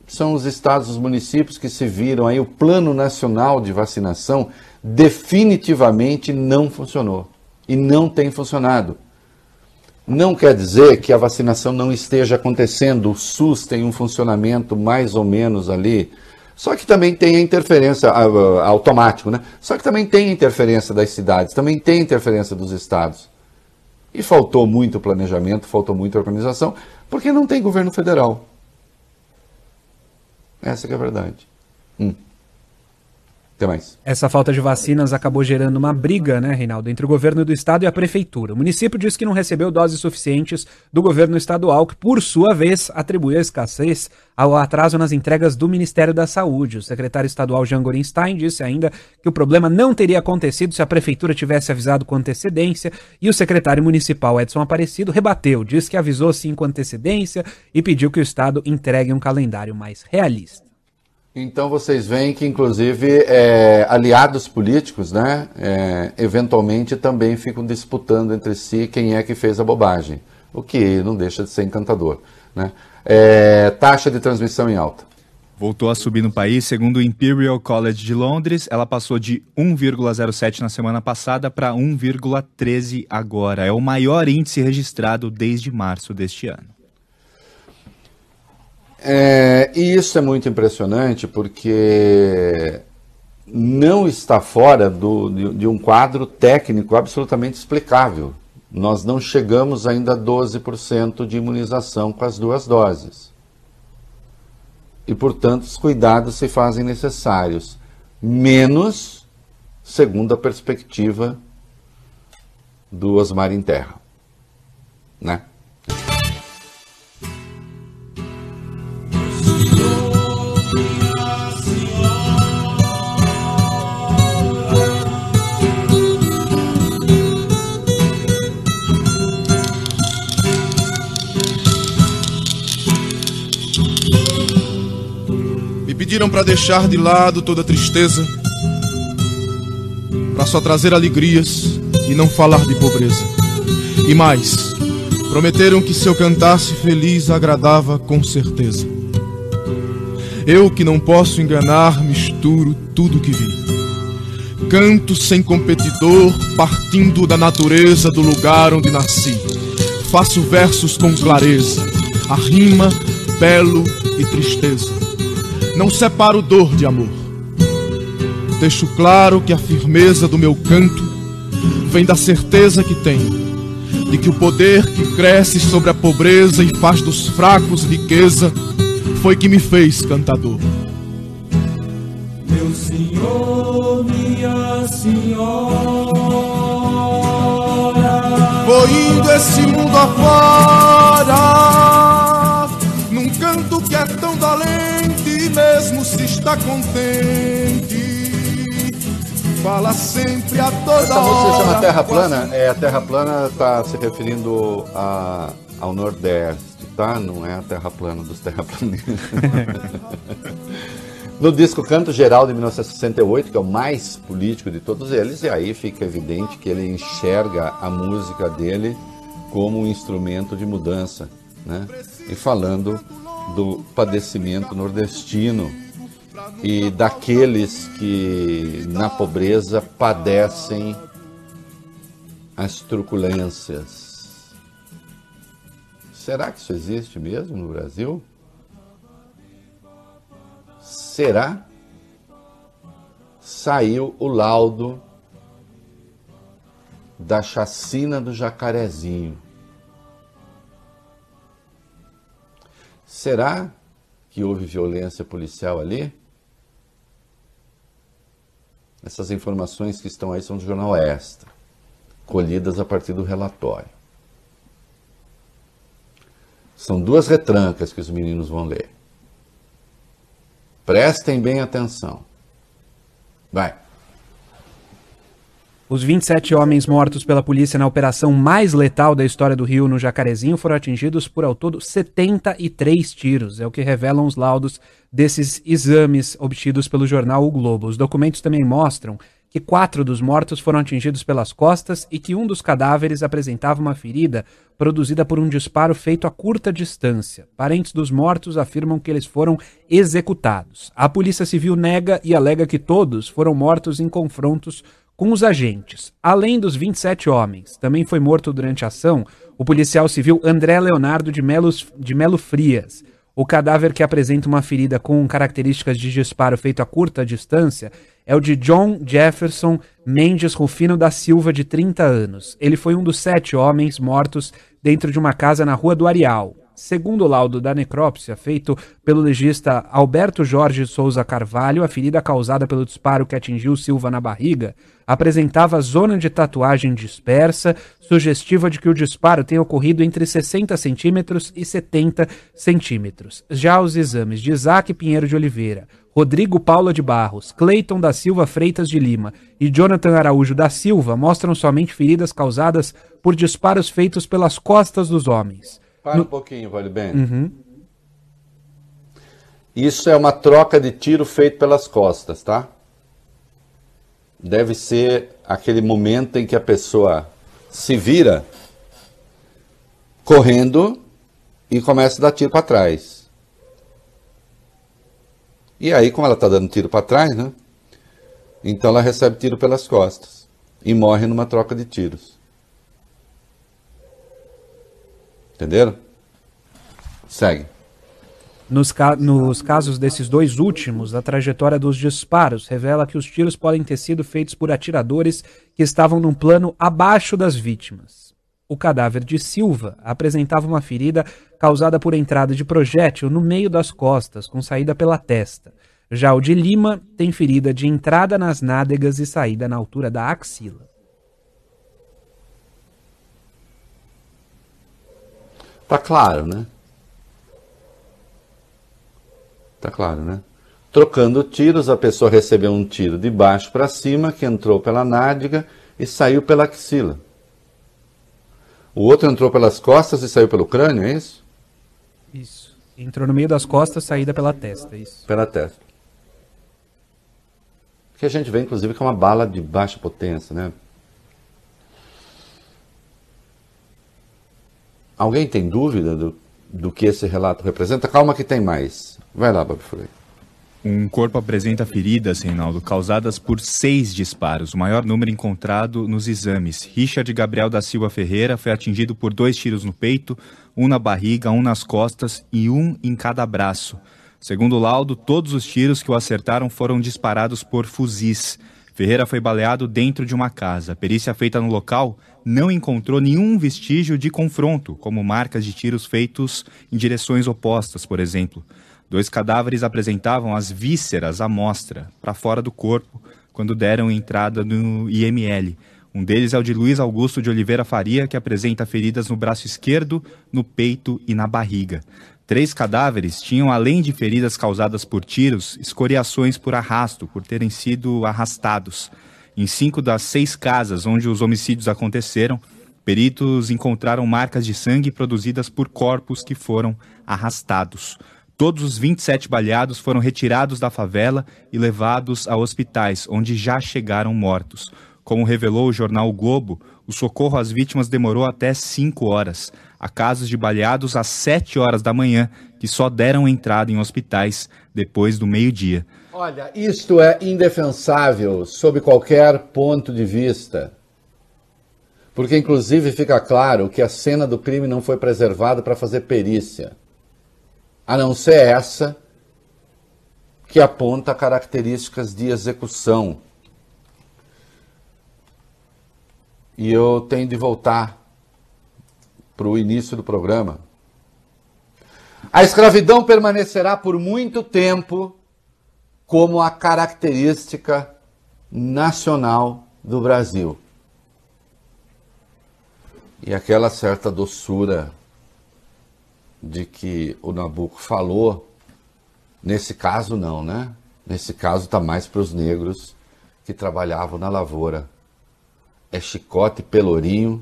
são os estados, os municípios que se viram aí, o plano nacional de vacinação definitivamente não funcionou e não tem funcionado. Não quer dizer que a vacinação não esteja acontecendo, o SUS tem um funcionamento mais ou menos ali, só que também tem a interferência automático, né? Só que também tem a interferência das cidades, também tem a interferência dos estados. E faltou muito planejamento, faltou muita organização, porque não tem governo federal. Essa é a verdade. Hum. Até mais. Essa falta de vacinas acabou gerando uma briga, né, Reinaldo, entre o governo do estado e a prefeitura. O município disse que não recebeu doses suficientes do governo estadual, que, por sua vez, atribuiu a escassez ao atraso nas entregas do Ministério da Saúde. O secretário estadual Jean Gorenstein disse ainda que o problema não teria acontecido se a prefeitura tivesse avisado com antecedência, e o secretário municipal Edson Aparecido rebateu, disse que avisou sim com antecedência e pediu que o estado entregue um calendário mais realista. Então vocês veem que, inclusive, é, aliados políticos, né, é, eventualmente também ficam disputando entre si quem é que fez a bobagem, o que não deixa de ser encantador. Né? É, taxa de transmissão em alta. Voltou a subir no país, segundo o Imperial College de Londres, ela passou de 1,07 na semana passada para 1,13 agora. É o maior índice registrado desde março deste ano. É, e isso é muito impressionante porque não está fora do, de, de, um quadro técnico absolutamente explicável. Nós não chegamos ainda a 12% de imunização com as duas doses. E, portanto, os cuidados se fazem necessários, menos segundo a perspectiva do Osmar em Terra. Né? Pediram para deixar de lado toda tristeza, para só trazer alegrias e não falar de pobreza. E mais, prometeram que se eu cantasse feliz agradava com certeza. Eu que não posso enganar, misturo tudo que vi. Canto sem competidor, partindo da natureza do lugar onde nasci. Faço versos com clareza, a rima, belo e tristeza não separo dor de amor. Deixo claro que a firmeza do meu canto vem da certeza que tenho de que o poder que cresce sobre a pobreza e faz dos fracos riqueza foi que me fez cantador. Meu senhor, minha senhora, vou indo esse mundo afora, num canto que é tão valente mesmo se está contente, fala sempre a toda Essa hora. Você chama Terra Plana? É, a Terra Plana está se referindo a, ao Nordeste, tá? Não é a Terra Plana dos terraplanistas. no disco Canto Geral de 1968, que é o mais político de todos eles, e aí fica evidente que ele enxerga a música dele como um instrumento de mudança, né? E falando do padecimento nordestino e daqueles que na pobreza padecem as truculências. Será que isso existe mesmo no Brasil? Será? Saiu o laudo da chacina do Jacarezinho. Será que houve violência policial ali? Essas informações que estão aí são do jornal Extra, colhidas a partir do relatório. São duas retrancas que os meninos vão ler. Prestem bem atenção. Vai. Os 27 homens mortos pela polícia na operação mais letal da história do Rio no Jacarezinho foram atingidos por ao todo 73 tiros, é o que revelam os laudos desses exames obtidos pelo jornal O Globo. Os documentos também mostram que quatro dos mortos foram atingidos pelas costas e que um dos cadáveres apresentava uma ferida produzida por um disparo feito a curta distância. Parentes dos mortos afirmam que eles foram executados. A Polícia Civil nega e alega que todos foram mortos em confrontos com os agentes. Além dos 27 homens, também foi morto durante a ação o policial civil André Leonardo de Melo, de Melo Frias. O cadáver que apresenta uma ferida com características de disparo feito a curta distância é o de John Jefferson Mendes Rufino da Silva, de 30 anos. Ele foi um dos sete homens mortos dentro de uma casa na Rua do Areal. Segundo o laudo da necrópsia feito pelo legista Alberto Jorge Souza Carvalho, a ferida causada pelo disparo que atingiu Silva na barriga apresentava zona de tatuagem dispersa, sugestiva de que o disparo tenha ocorrido entre 60 centímetros e 70 centímetros. Já os exames de Isaac Pinheiro de Oliveira, Rodrigo Paula de Barros, Cleiton da Silva Freitas de Lima e Jonathan Araújo da Silva mostram somente feridas causadas por disparos feitos pelas costas dos homens. Para no... um pouquinho, Vale Bem. Uhum. Isso é uma troca de tiro feito pelas costas, tá? Deve ser aquele momento em que a pessoa se vira correndo e começa a dar tiro para trás. E aí, como ela está dando tiro para trás, né? Então ela recebe tiro pelas costas e morre numa troca de tiros. Entenderam? Segue. Nos, ca nos, casos desses dois últimos, a trajetória dos disparos revela que os tiros podem ter sido feitos por atiradores que estavam num plano abaixo das vítimas. O cadáver de Silva apresentava uma ferida causada por entrada de projétil no meio das costas, com saída pela testa. Já o de Lima tem ferida de entrada nas nádegas e saída na altura da axila. Tá claro, né? Tá claro, né? Trocando tiros, a pessoa recebeu um tiro de baixo para cima, que entrou pela nádega e saiu pela axila. O outro entrou pelas costas e saiu pelo crânio, é isso? Isso. Entrou no meio das costas, saída pela testa, isso. Pela testa. Que a gente vê, inclusive, que é uma bala de baixa potência, né? Alguém tem dúvida do, do que esse relato representa? Calma que tem mais. Vai lá, Bob Freire. Um corpo apresenta feridas, Reinaldo, causadas por seis disparos, o maior número encontrado nos exames. Richard Gabriel da Silva Ferreira foi atingido por dois tiros no peito, um na barriga, um nas costas e um em cada braço. Segundo o laudo, todos os tiros que o acertaram foram disparados por fuzis. Ferreira foi baleado dentro de uma casa. Perícia feita no local não encontrou nenhum vestígio de confronto, como marcas de tiros feitos em direções opostas, por exemplo. Dois cadáveres apresentavam as vísceras à mostra, para fora do corpo, quando deram entrada no IML. Um deles é o de Luiz Augusto de Oliveira Faria, que apresenta feridas no braço esquerdo, no peito e na barriga. Três cadáveres tinham, além de feridas causadas por tiros, escoriações por arrasto, por terem sido arrastados. Em cinco das seis casas onde os homicídios aconteceram, peritos encontraram marcas de sangue produzidas por corpos que foram arrastados. Todos os 27 baleados foram retirados da favela e levados a hospitais, onde já chegaram mortos. Como revelou o jornal o Globo, o socorro às vítimas demorou até 5 horas. Há casos de baleados às 7 horas da manhã que só deram entrada em hospitais depois do meio-dia. Olha, isto é indefensável sob qualquer ponto de vista. Porque, inclusive, fica claro que a cena do crime não foi preservada para fazer perícia a não ser essa que aponta características de execução. E eu tenho de voltar para o início do programa. A escravidão permanecerá por muito tempo como a característica nacional do Brasil. E aquela certa doçura de que o Nabucco falou, nesse caso não, né? Nesse caso está mais para os negros que trabalhavam na lavoura. É chicote, pelourinho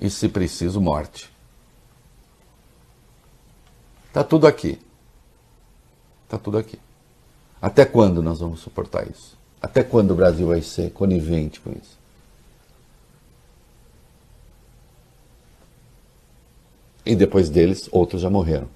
e, se preciso, morte. Está tudo aqui. Está tudo aqui. Até quando nós vamos suportar isso? Até quando o Brasil vai ser conivente com isso? E depois deles, outros já morreram.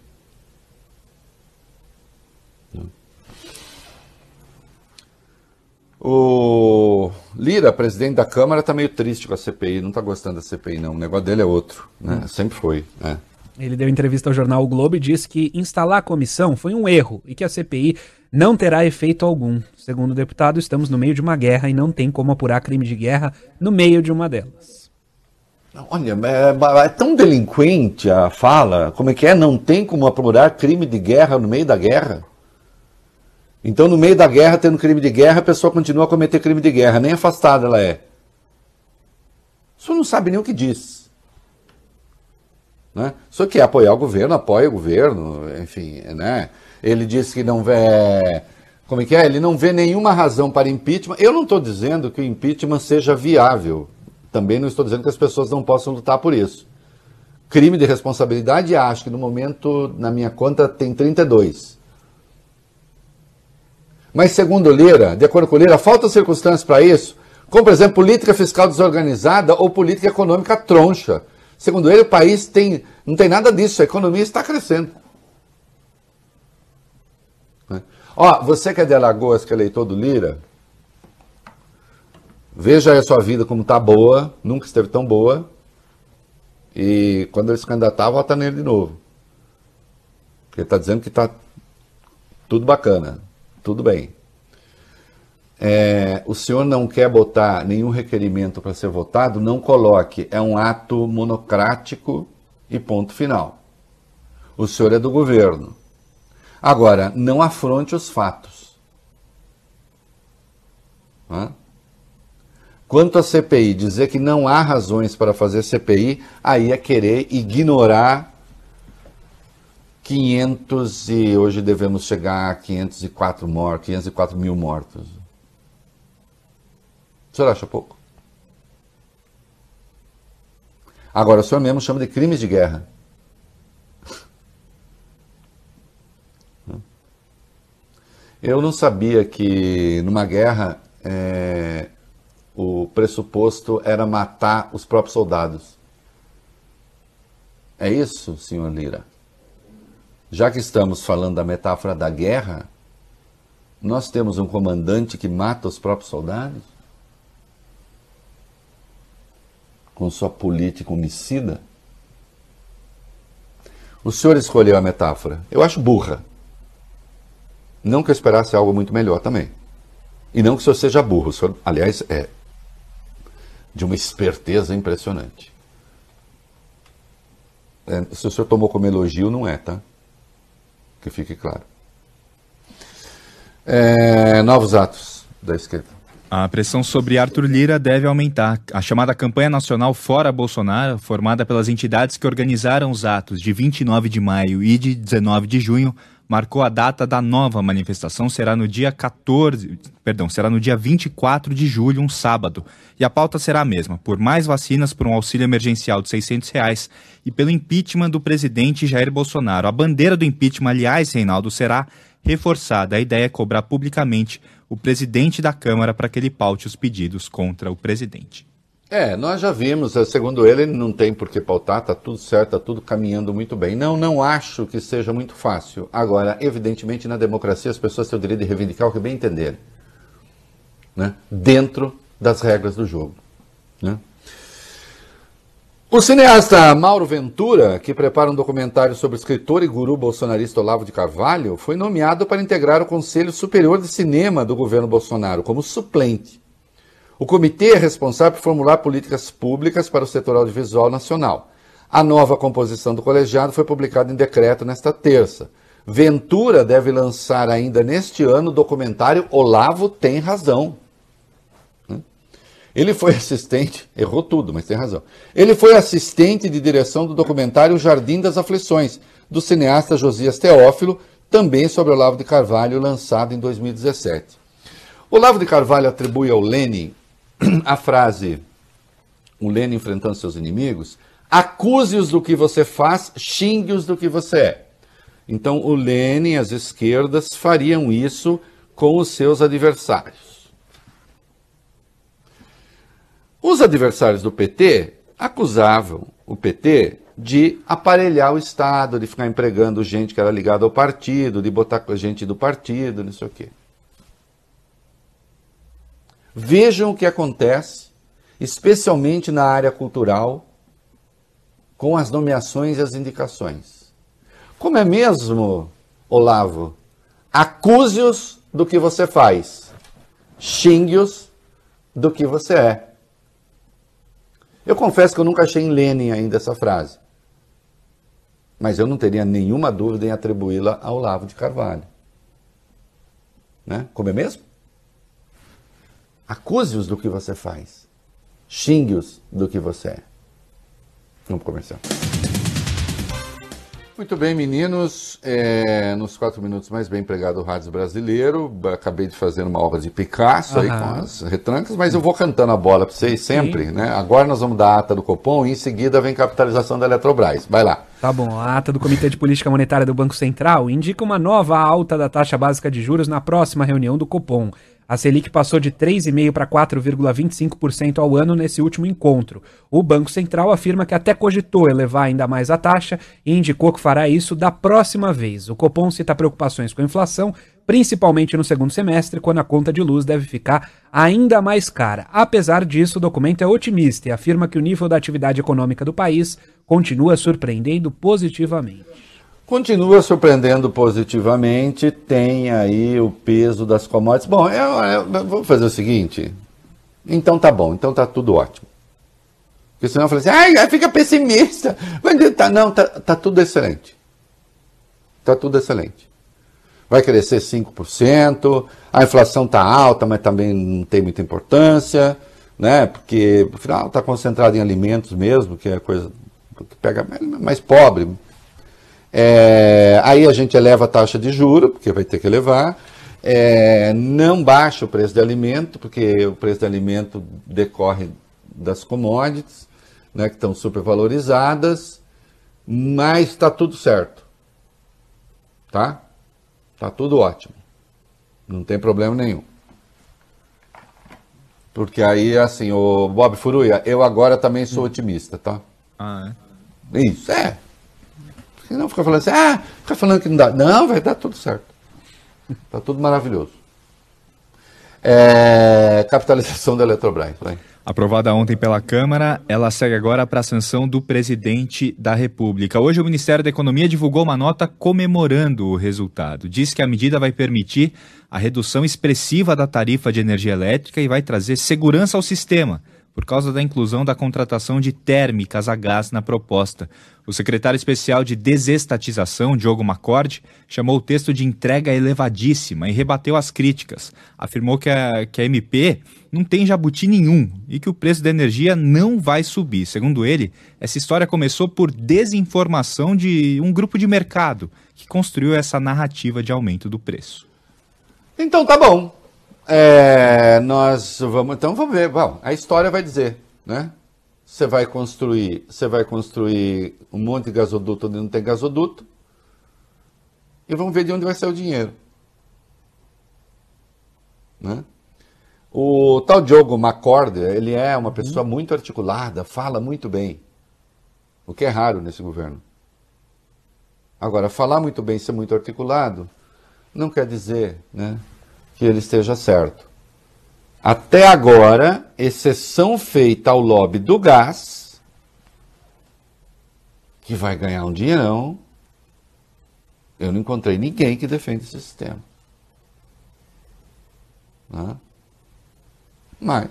O Lira, presidente da Câmara, está meio triste com a CPI, não está gostando da CPI, não. O negócio dele é outro, né? Hum. Sempre foi. Né? Ele deu entrevista ao jornal o Globo e disse que instalar a comissão foi um erro e que a CPI não terá efeito algum. Segundo o deputado, estamos no meio de uma guerra e não tem como apurar crime de guerra no meio de uma delas. Olha, é, é tão delinquente a fala, como é que é? Não tem como apurar crime de guerra no meio da guerra? Então, no meio da guerra, tendo crime de guerra, a pessoa continua a cometer crime de guerra, nem afastada ela é. O senhor não sabe nem o que diz. Né? Senhor quer apoiar o governo, apoia o governo, enfim, né? Ele disse que não vê. Como é que é? Ele não vê nenhuma razão para impeachment. Eu não estou dizendo que o impeachment seja viável. Também não estou dizendo que as pessoas não possam lutar por isso. Crime de responsabilidade, acho que no momento, na minha conta, tem 32. Mas, segundo Lira, de acordo com Lira, faltam circunstâncias para isso, como, por exemplo, política fiscal desorganizada ou política econômica troncha. Segundo ele, o país tem, não tem nada disso, a economia está crescendo. Né? Ó, você que é de Alagoas, que é eleitor do Lira, veja aí a sua vida como está boa, nunca esteve tão boa, e quando ele se candidatar, vota nele de novo. Ele está dizendo que está tudo bacana. Tudo bem. É, o senhor não quer botar nenhum requerimento para ser votado, não coloque. É um ato monocrático e ponto final. O senhor é do governo. Agora, não afronte os fatos. Hã? Quanto à CPI, dizer que não há razões para fazer CPI, aí é querer ignorar 500 e hoje devemos chegar a 504 mortos, 504 mil mortos. O senhor acha pouco? Agora, o senhor mesmo chama de crimes de guerra. Eu não sabia que numa guerra é, o pressuposto era matar os próprios soldados. É isso, senhor Lira? Já que estamos falando da metáfora da guerra, nós temos um comandante que mata os próprios soldados? Com sua política homicida? O senhor escolheu a metáfora. Eu acho burra. Não que eu esperasse algo muito melhor também. E não que o senhor seja burro. O senhor, aliás, é de uma esperteza impressionante. É, se o senhor tomou como elogio, não é, tá? Que fique claro. É, novos atos da esquerda. A pressão sobre Arthur Lira deve aumentar. A chamada campanha nacional Fora Bolsonaro, formada pelas entidades que organizaram os atos de 29 de maio e de 19 de junho, marcou a data da nova manifestação, será no dia 14, perdão, será no dia 24 de julho, um sábado. E a pauta será a mesma, por mais vacinas por um auxílio emergencial de 600 reais e pelo impeachment do presidente Jair Bolsonaro. A bandeira do impeachment, aliás, Reinaldo, será reforçada. A ideia é cobrar publicamente o presidente da Câmara para que ele paute os pedidos contra o presidente. É, nós já vimos, eh, segundo ele, não tem por que pautar, está tudo certo, está tudo caminhando muito bem. Não, não acho que seja muito fácil. Agora, evidentemente, na democracia as pessoas têm o direito de reivindicar o que bem entenderem, né? dentro das regras do jogo. Né? O cineasta Mauro Ventura, que prepara um documentário sobre o escritor e guru bolsonarista Olavo de Carvalho, foi nomeado para integrar o Conselho Superior de Cinema do governo Bolsonaro como suplente. O comitê é responsável por formular políticas públicas para o setor audiovisual nacional. A nova composição do colegiado foi publicada em decreto nesta terça. Ventura deve lançar ainda neste ano o documentário Olavo Tem Razão. Ele foi assistente, errou tudo, mas tem razão. Ele foi assistente de direção do documentário Jardim das Aflições, do cineasta Josias Teófilo, também sobre Olavo de Carvalho, lançado em 2017. Olavo de Carvalho atribui ao Lenin a frase, o Lenin enfrentando seus inimigos, acuse-os do que você faz, xingue-os do que você é. Então o Lenin e as esquerdas fariam isso com os seus adversários. Os adversários do PT acusavam o PT de aparelhar o Estado, de ficar empregando gente que era ligada ao partido, de botar gente do partido, não sei o quê. Vejam o que acontece, especialmente na área cultural, com as nomeações e as indicações. Como é mesmo, Olavo? Acuse-os do que você faz, xingue-os do que você é. Eu confesso que eu nunca achei em Lenin ainda essa frase. Mas eu não teria nenhuma dúvida em atribuí-la ao Olavo de Carvalho. Né? Como é mesmo? Acuse-os do que você faz. Xingue-os do que você é. Vamos comercial. Muito bem, meninos. É, nos quatro minutos mais bem empregado do Rádio Brasileiro. Acabei de fazer uma obra de Picasso aí com as retrancas, mas eu vou cantando a bola para vocês sempre, Sim. né? Agora nós vamos dar a ata do Copom e em seguida vem capitalização da Eletrobras. Vai lá. Tá bom. A ata do Comitê de Política Monetária do Banco Central indica uma nova alta da taxa básica de juros na próxima reunião do Copom. A Selic passou de 3,5% para 4,25% ao ano nesse último encontro. O Banco Central afirma que até cogitou elevar ainda mais a taxa e indicou que fará isso da próxima vez. O Copom cita preocupações com a inflação, principalmente no segundo semestre, quando a conta de luz deve ficar ainda mais cara. Apesar disso, o documento é otimista e afirma que o nível da atividade econômica do país continua surpreendendo positivamente. Continua surpreendendo positivamente, tem aí o peso das commodities. Bom, eu, eu, vou fazer o seguinte. Então tá bom, então tá tudo ótimo. Porque senão eu falei assim, ai, fica pessimista. Tá, não, tá, tá tudo excelente. Tá tudo excelente. Vai crescer 5%, a inflação está alta, mas também não tem muita importância, né? Porque, afinal, está concentrado em alimentos mesmo, que é a coisa que pega mais pobre, é, aí a gente eleva a taxa de juro, porque vai ter que elevar. É, não baixa o preço de alimento, porque o preço de alimento decorre das commodities, né, que estão supervalorizadas, mas está tudo certo. Tá? Tá tudo ótimo. Não tem problema nenhum. Porque aí, assim, o Bob Furuia, eu agora também sou otimista, tá? Ah, é? Isso, é. Não fica falando assim, ah, fica falando que não dá. Não, vai dar tudo certo. Está tudo maravilhoso. É, capitalização da Eletrobras. Vai. Aprovada ontem pela Câmara, ela segue agora para a sanção do presidente da República. Hoje, o Ministério da Economia divulgou uma nota comemorando o resultado. Diz que a medida vai permitir a redução expressiva da tarifa de energia elétrica e vai trazer segurança ao sistema por causa da inclusão da contratação de térmicas a gás na proposta. O secretário especial de desestatização, Diogo Macorde, chamou o texto de entrega elevadíssima e rebateu as críticas. Afirmou que a, que a MP não tem jabuti nenhum e que o preço da energia não vai subir. Segundo ele, essa história começou por desinformação de um grupo de mercado que construiu essa narrativa de aumento do preço. Então tá bom. É, nós vamos, então vamos ver. Bom, a história vai dizer, né? Você vai construir, você vai construir um monte de gasoduto onde não tem gasoduto. E vamos ver de onde vai sair o dinheiro. Né? O tal Diogo Macorda, ele é uma pessoa uhum. muito articulada, fala muito bem. O que é raro nesse governo. Agora, falar muito bem, ser muito articulado, não quer dizer, né? Que ele esteja certo. Até agora, exceção feita ao lobby do gás, que vai ganhar um dinheirão, eu não encontrei ninguém que defenda esse sistema. Né? Mas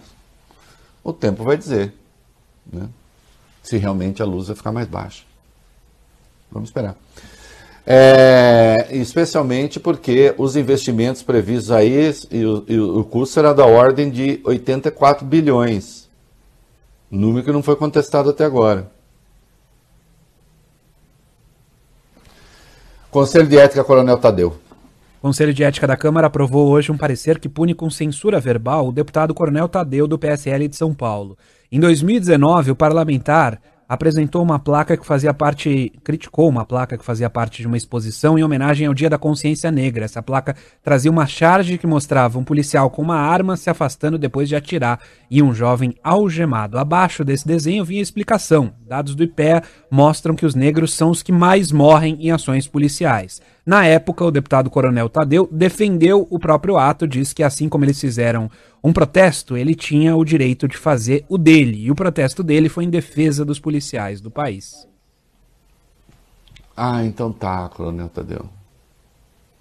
o tempo vai dizer né? se realmente a luz vai ficar mais baixa. Vamos esperar. É, especialmente porque os investimentos previstos aí, e o, e o custo será da ordem de 84 bilhões. Número que não foi contestado até agora. Conselho de Ética, Coronel Tadeu. O Conselho de Ética da Câmara aprovou hoje um parecer que pune com censura verbal o deputado Coronel Tadeu do PSL de São Paulo. Em 2019, o parlamentar apresentou uma placa que fazia parte, criticou uma placa que fazia parte de uma exposição em homenagem ao Dia da Consciência Negra. Essa placa trazia uma charge que mostrava um policial com uma arma se afastando depois de atirar e um jovem algemado. Abaixo desse desenho vinha a explicação. Dados do IPEA mostram que os negros são os que mais morrem em ações policiais. Na época, o deputado Coronel Tadeu defendeu o próprio ato, disse que assim como eles fizeram um protesto, ele tinha o direito de fazer o dele. E o protesto dele foi em defesa dos policiais do país. Ah, então tá, Coronel Tadeu.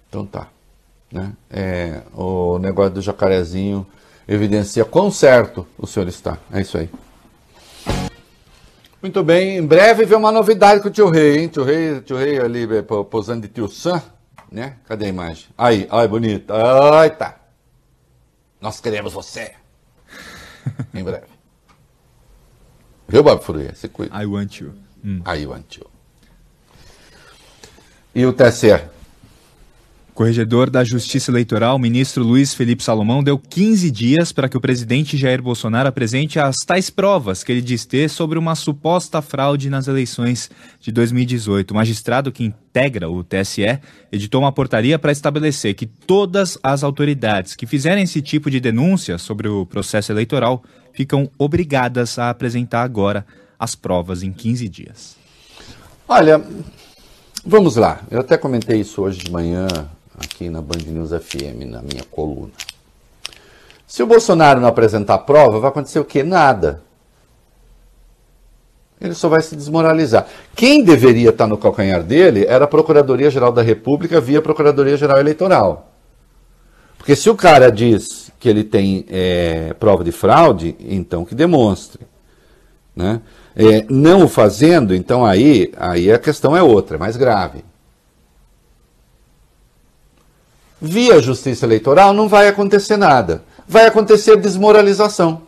Então tá. Né? É, o negócio do jacarezinho evidencia quão certo o senhor está. É isso aí. Muito bem, em breve vem uma novidade com o tio Rei, hein? Tio Rei, tio Rei ali é, posando de tio Sam, né? Cadê a imagem? Aí, ai, bonito. Ai, tá. Nós queremos você. em breve. Viu, Bob Furuia? Se cuida. I want you. Hum. I want you. E o TSE? Corregedor da Justiça Eleitoral, ministro Luiz Felipe Salomão, deu 15 dias para que o presidente Jair Bolsonaro apresente as tais provas que ele diz ter sobre uma suposta fraude nas eleições de 2018. O magistrado que integra o TSE editou uma portaria para estabelecer que todas as autoridades que fizerem esse tipo de denúncia sobre o processo eleitoral ficam obrigadas a apresentar agora as provas em 15 dias. Olha, vamos lá. Eu até comentei isso hoje de manhã aqui na Band News FM, na minha coluna. Se o Bolsonaro não apresentar prova, vai acontecer o quê? Nada. Ele só vai se desmoralizar. Quem deveria estar no calcanhar dele era a Procuradoria-Geral da República via Procuradoria-Geral Eleitoral. Porque se o cara diz que ele tem é, prova de fraude, então que demonstre. Né? É, não o fazendo, então aí, aí a questão é outra, é mais grave. Via justiça eleitoral não vai acontecer nada. Vai acontecer desmoralização.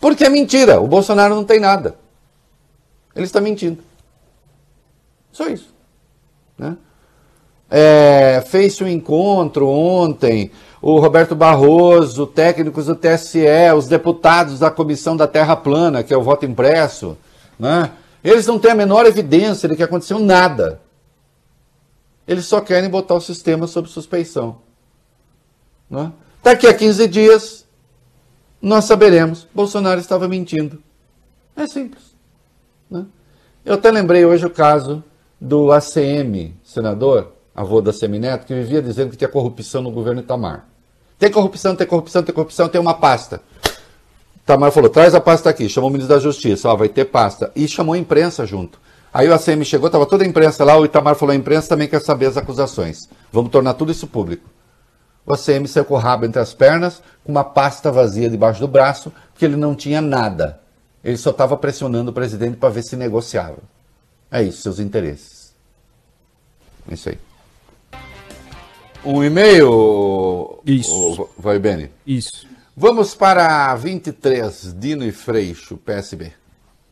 Porque é mentira, o Bolsonaro não tem nada. Ele está mentindo. Só isso. Né? É, Fez-se um encontro ontem, o Roberto Barroso, técnicos do TSE, os deputados da Comissão da Terra Plana, que é o voto impresso, né? eles não têm a menor evidência de que aconteceu nada. Eles só querem botar o sistema sob suspeição. Né? Daqui a 15 dias, nós saberemos. Bolsonaro estava mentindo. É simples. Né? Eu até lembrei hoje o caso do ACM, senador, avô da Semineto, que vivia dizendo que tinha corrupção no governo Itamar. Tem corrupção, tem corrupção, tem corrupção, tem uma pasta. Itamar falou: traz a pasta aqui. Chamou o ministro da Justiça, ó, vai ter pasta. E chamou a imprensa junto. Aí o ACM chegou, estava toda a imprensa lá, o Itamar falou, a imprensa também quer saber as acusações. Vamos tornar tudo isso público. O ACM saiu com o rabo entre as pernas, com uma pasta vazia debaixo do braço, porque ele não tinha nada. Ele só estava pressionando o presidente para ver se negociava. É isso, seus interesses. É isso aí. Um e-mail. Isso. Vai, Beni? Isso. Vamos para 23, Dino e Freixo, PSB.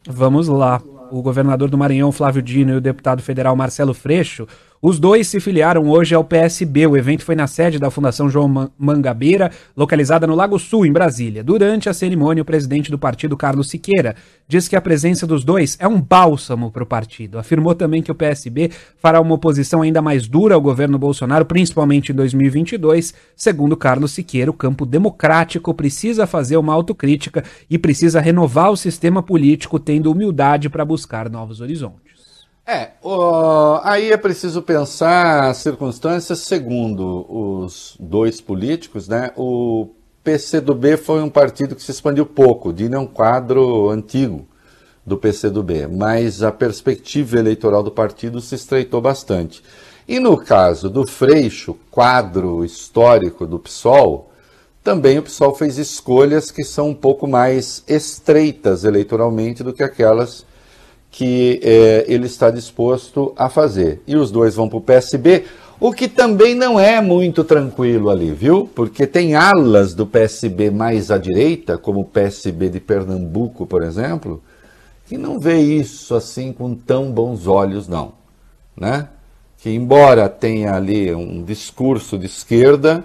Vamos lá o governador do Maranhão, Flávio Dino, e o deputado federal Marcelo Freixo os dois se filiaram hoje ao PSB. O evento foi na sede da Fundação João Mangabeira, localizada no Lago Sul, em Brasília. Durante a cerimônia, o presidente do partido, Carlos Siqueira, disse que a presença dos dois é um bálsamo para o partido. Afirmou também que o PSB fará uma oposição ainda mais dura ao governo Bolsonaro, principalmente em 2022. Segundo Carlos Siqueira, o campo democrático precisa fazer uma autocrítica e precisa renovar o sistema político, tendo humildade para buscar novos horizontes. É, o, aí é preciso pensar as circunstâncias segundo os dois políticos, né? O PCdoB foi um partido que se expandiu pouco, o Dino é um quadro antigo do PCdoB, mas a perspectiva eleitoral do partido se estreitou bastante. E no caso do Freixo, quadro histórico do PSOL, também o PSOL fez escolhas que são um pouco mais estreitas eleitoralmente do que aquelas que é, ele está disposto a fazer. E os dois vão para o PSB, o que também não é muito tranquilo ali, viu? Porque tem alas do PSB mais à direita, como o PSB de Pernambuco, por exemplo, que não vê isso assim com tão bons olhos, não. Né? Que, embora tenha ali um discurso de esquerda,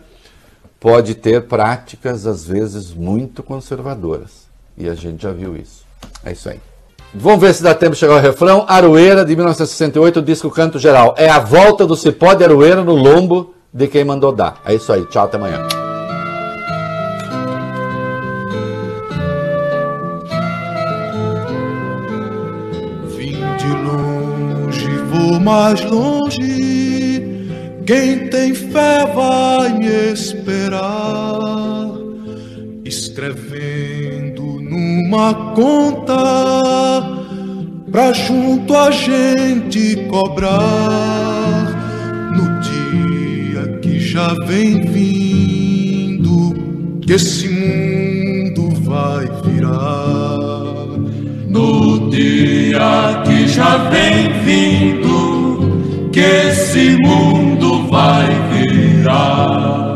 pode ter práticas, às vezes, muito conservadoras. E a gente já viu isso. É isso aí. Vamos ver se dá tempo de chegar ao refrão. Aroeira, de 1968, disco Canto Geral. É a volta do cipó de Aroeira no lombo de quem mandou dar. É isso aí. Tchau, até amanhã. Vim de longe, vou mais longe. Quem tem fé vai me esperar. Escrevendo numa conta pra junto a gente cobrar. No dia que já vem vindo que esse mundo vai virar. No dia que já vem vindo que esse mundo vai virar.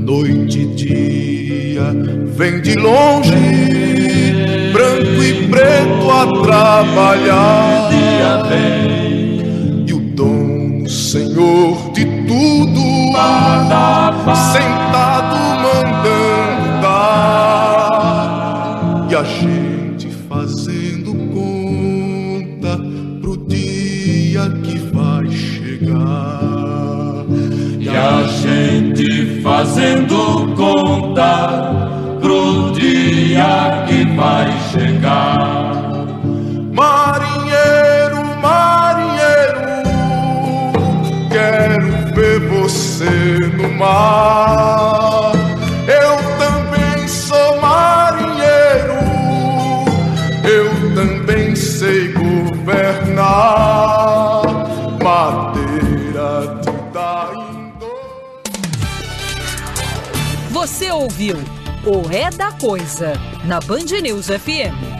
Noite e dia vem de longe e preto a trabalhar. E o dono, Senhor de tudo, sentado mandando dar. E a gente fazendo conta pro dia que vai chegar. E a gente fazendo conta pro dia que vai chegar. Marinheiro, marinheiro, quero ver você no mar. Eu também sou marinheiro, eu também sei governar. Madeira dá em Você ouviu o É da Coisa na Band News FM.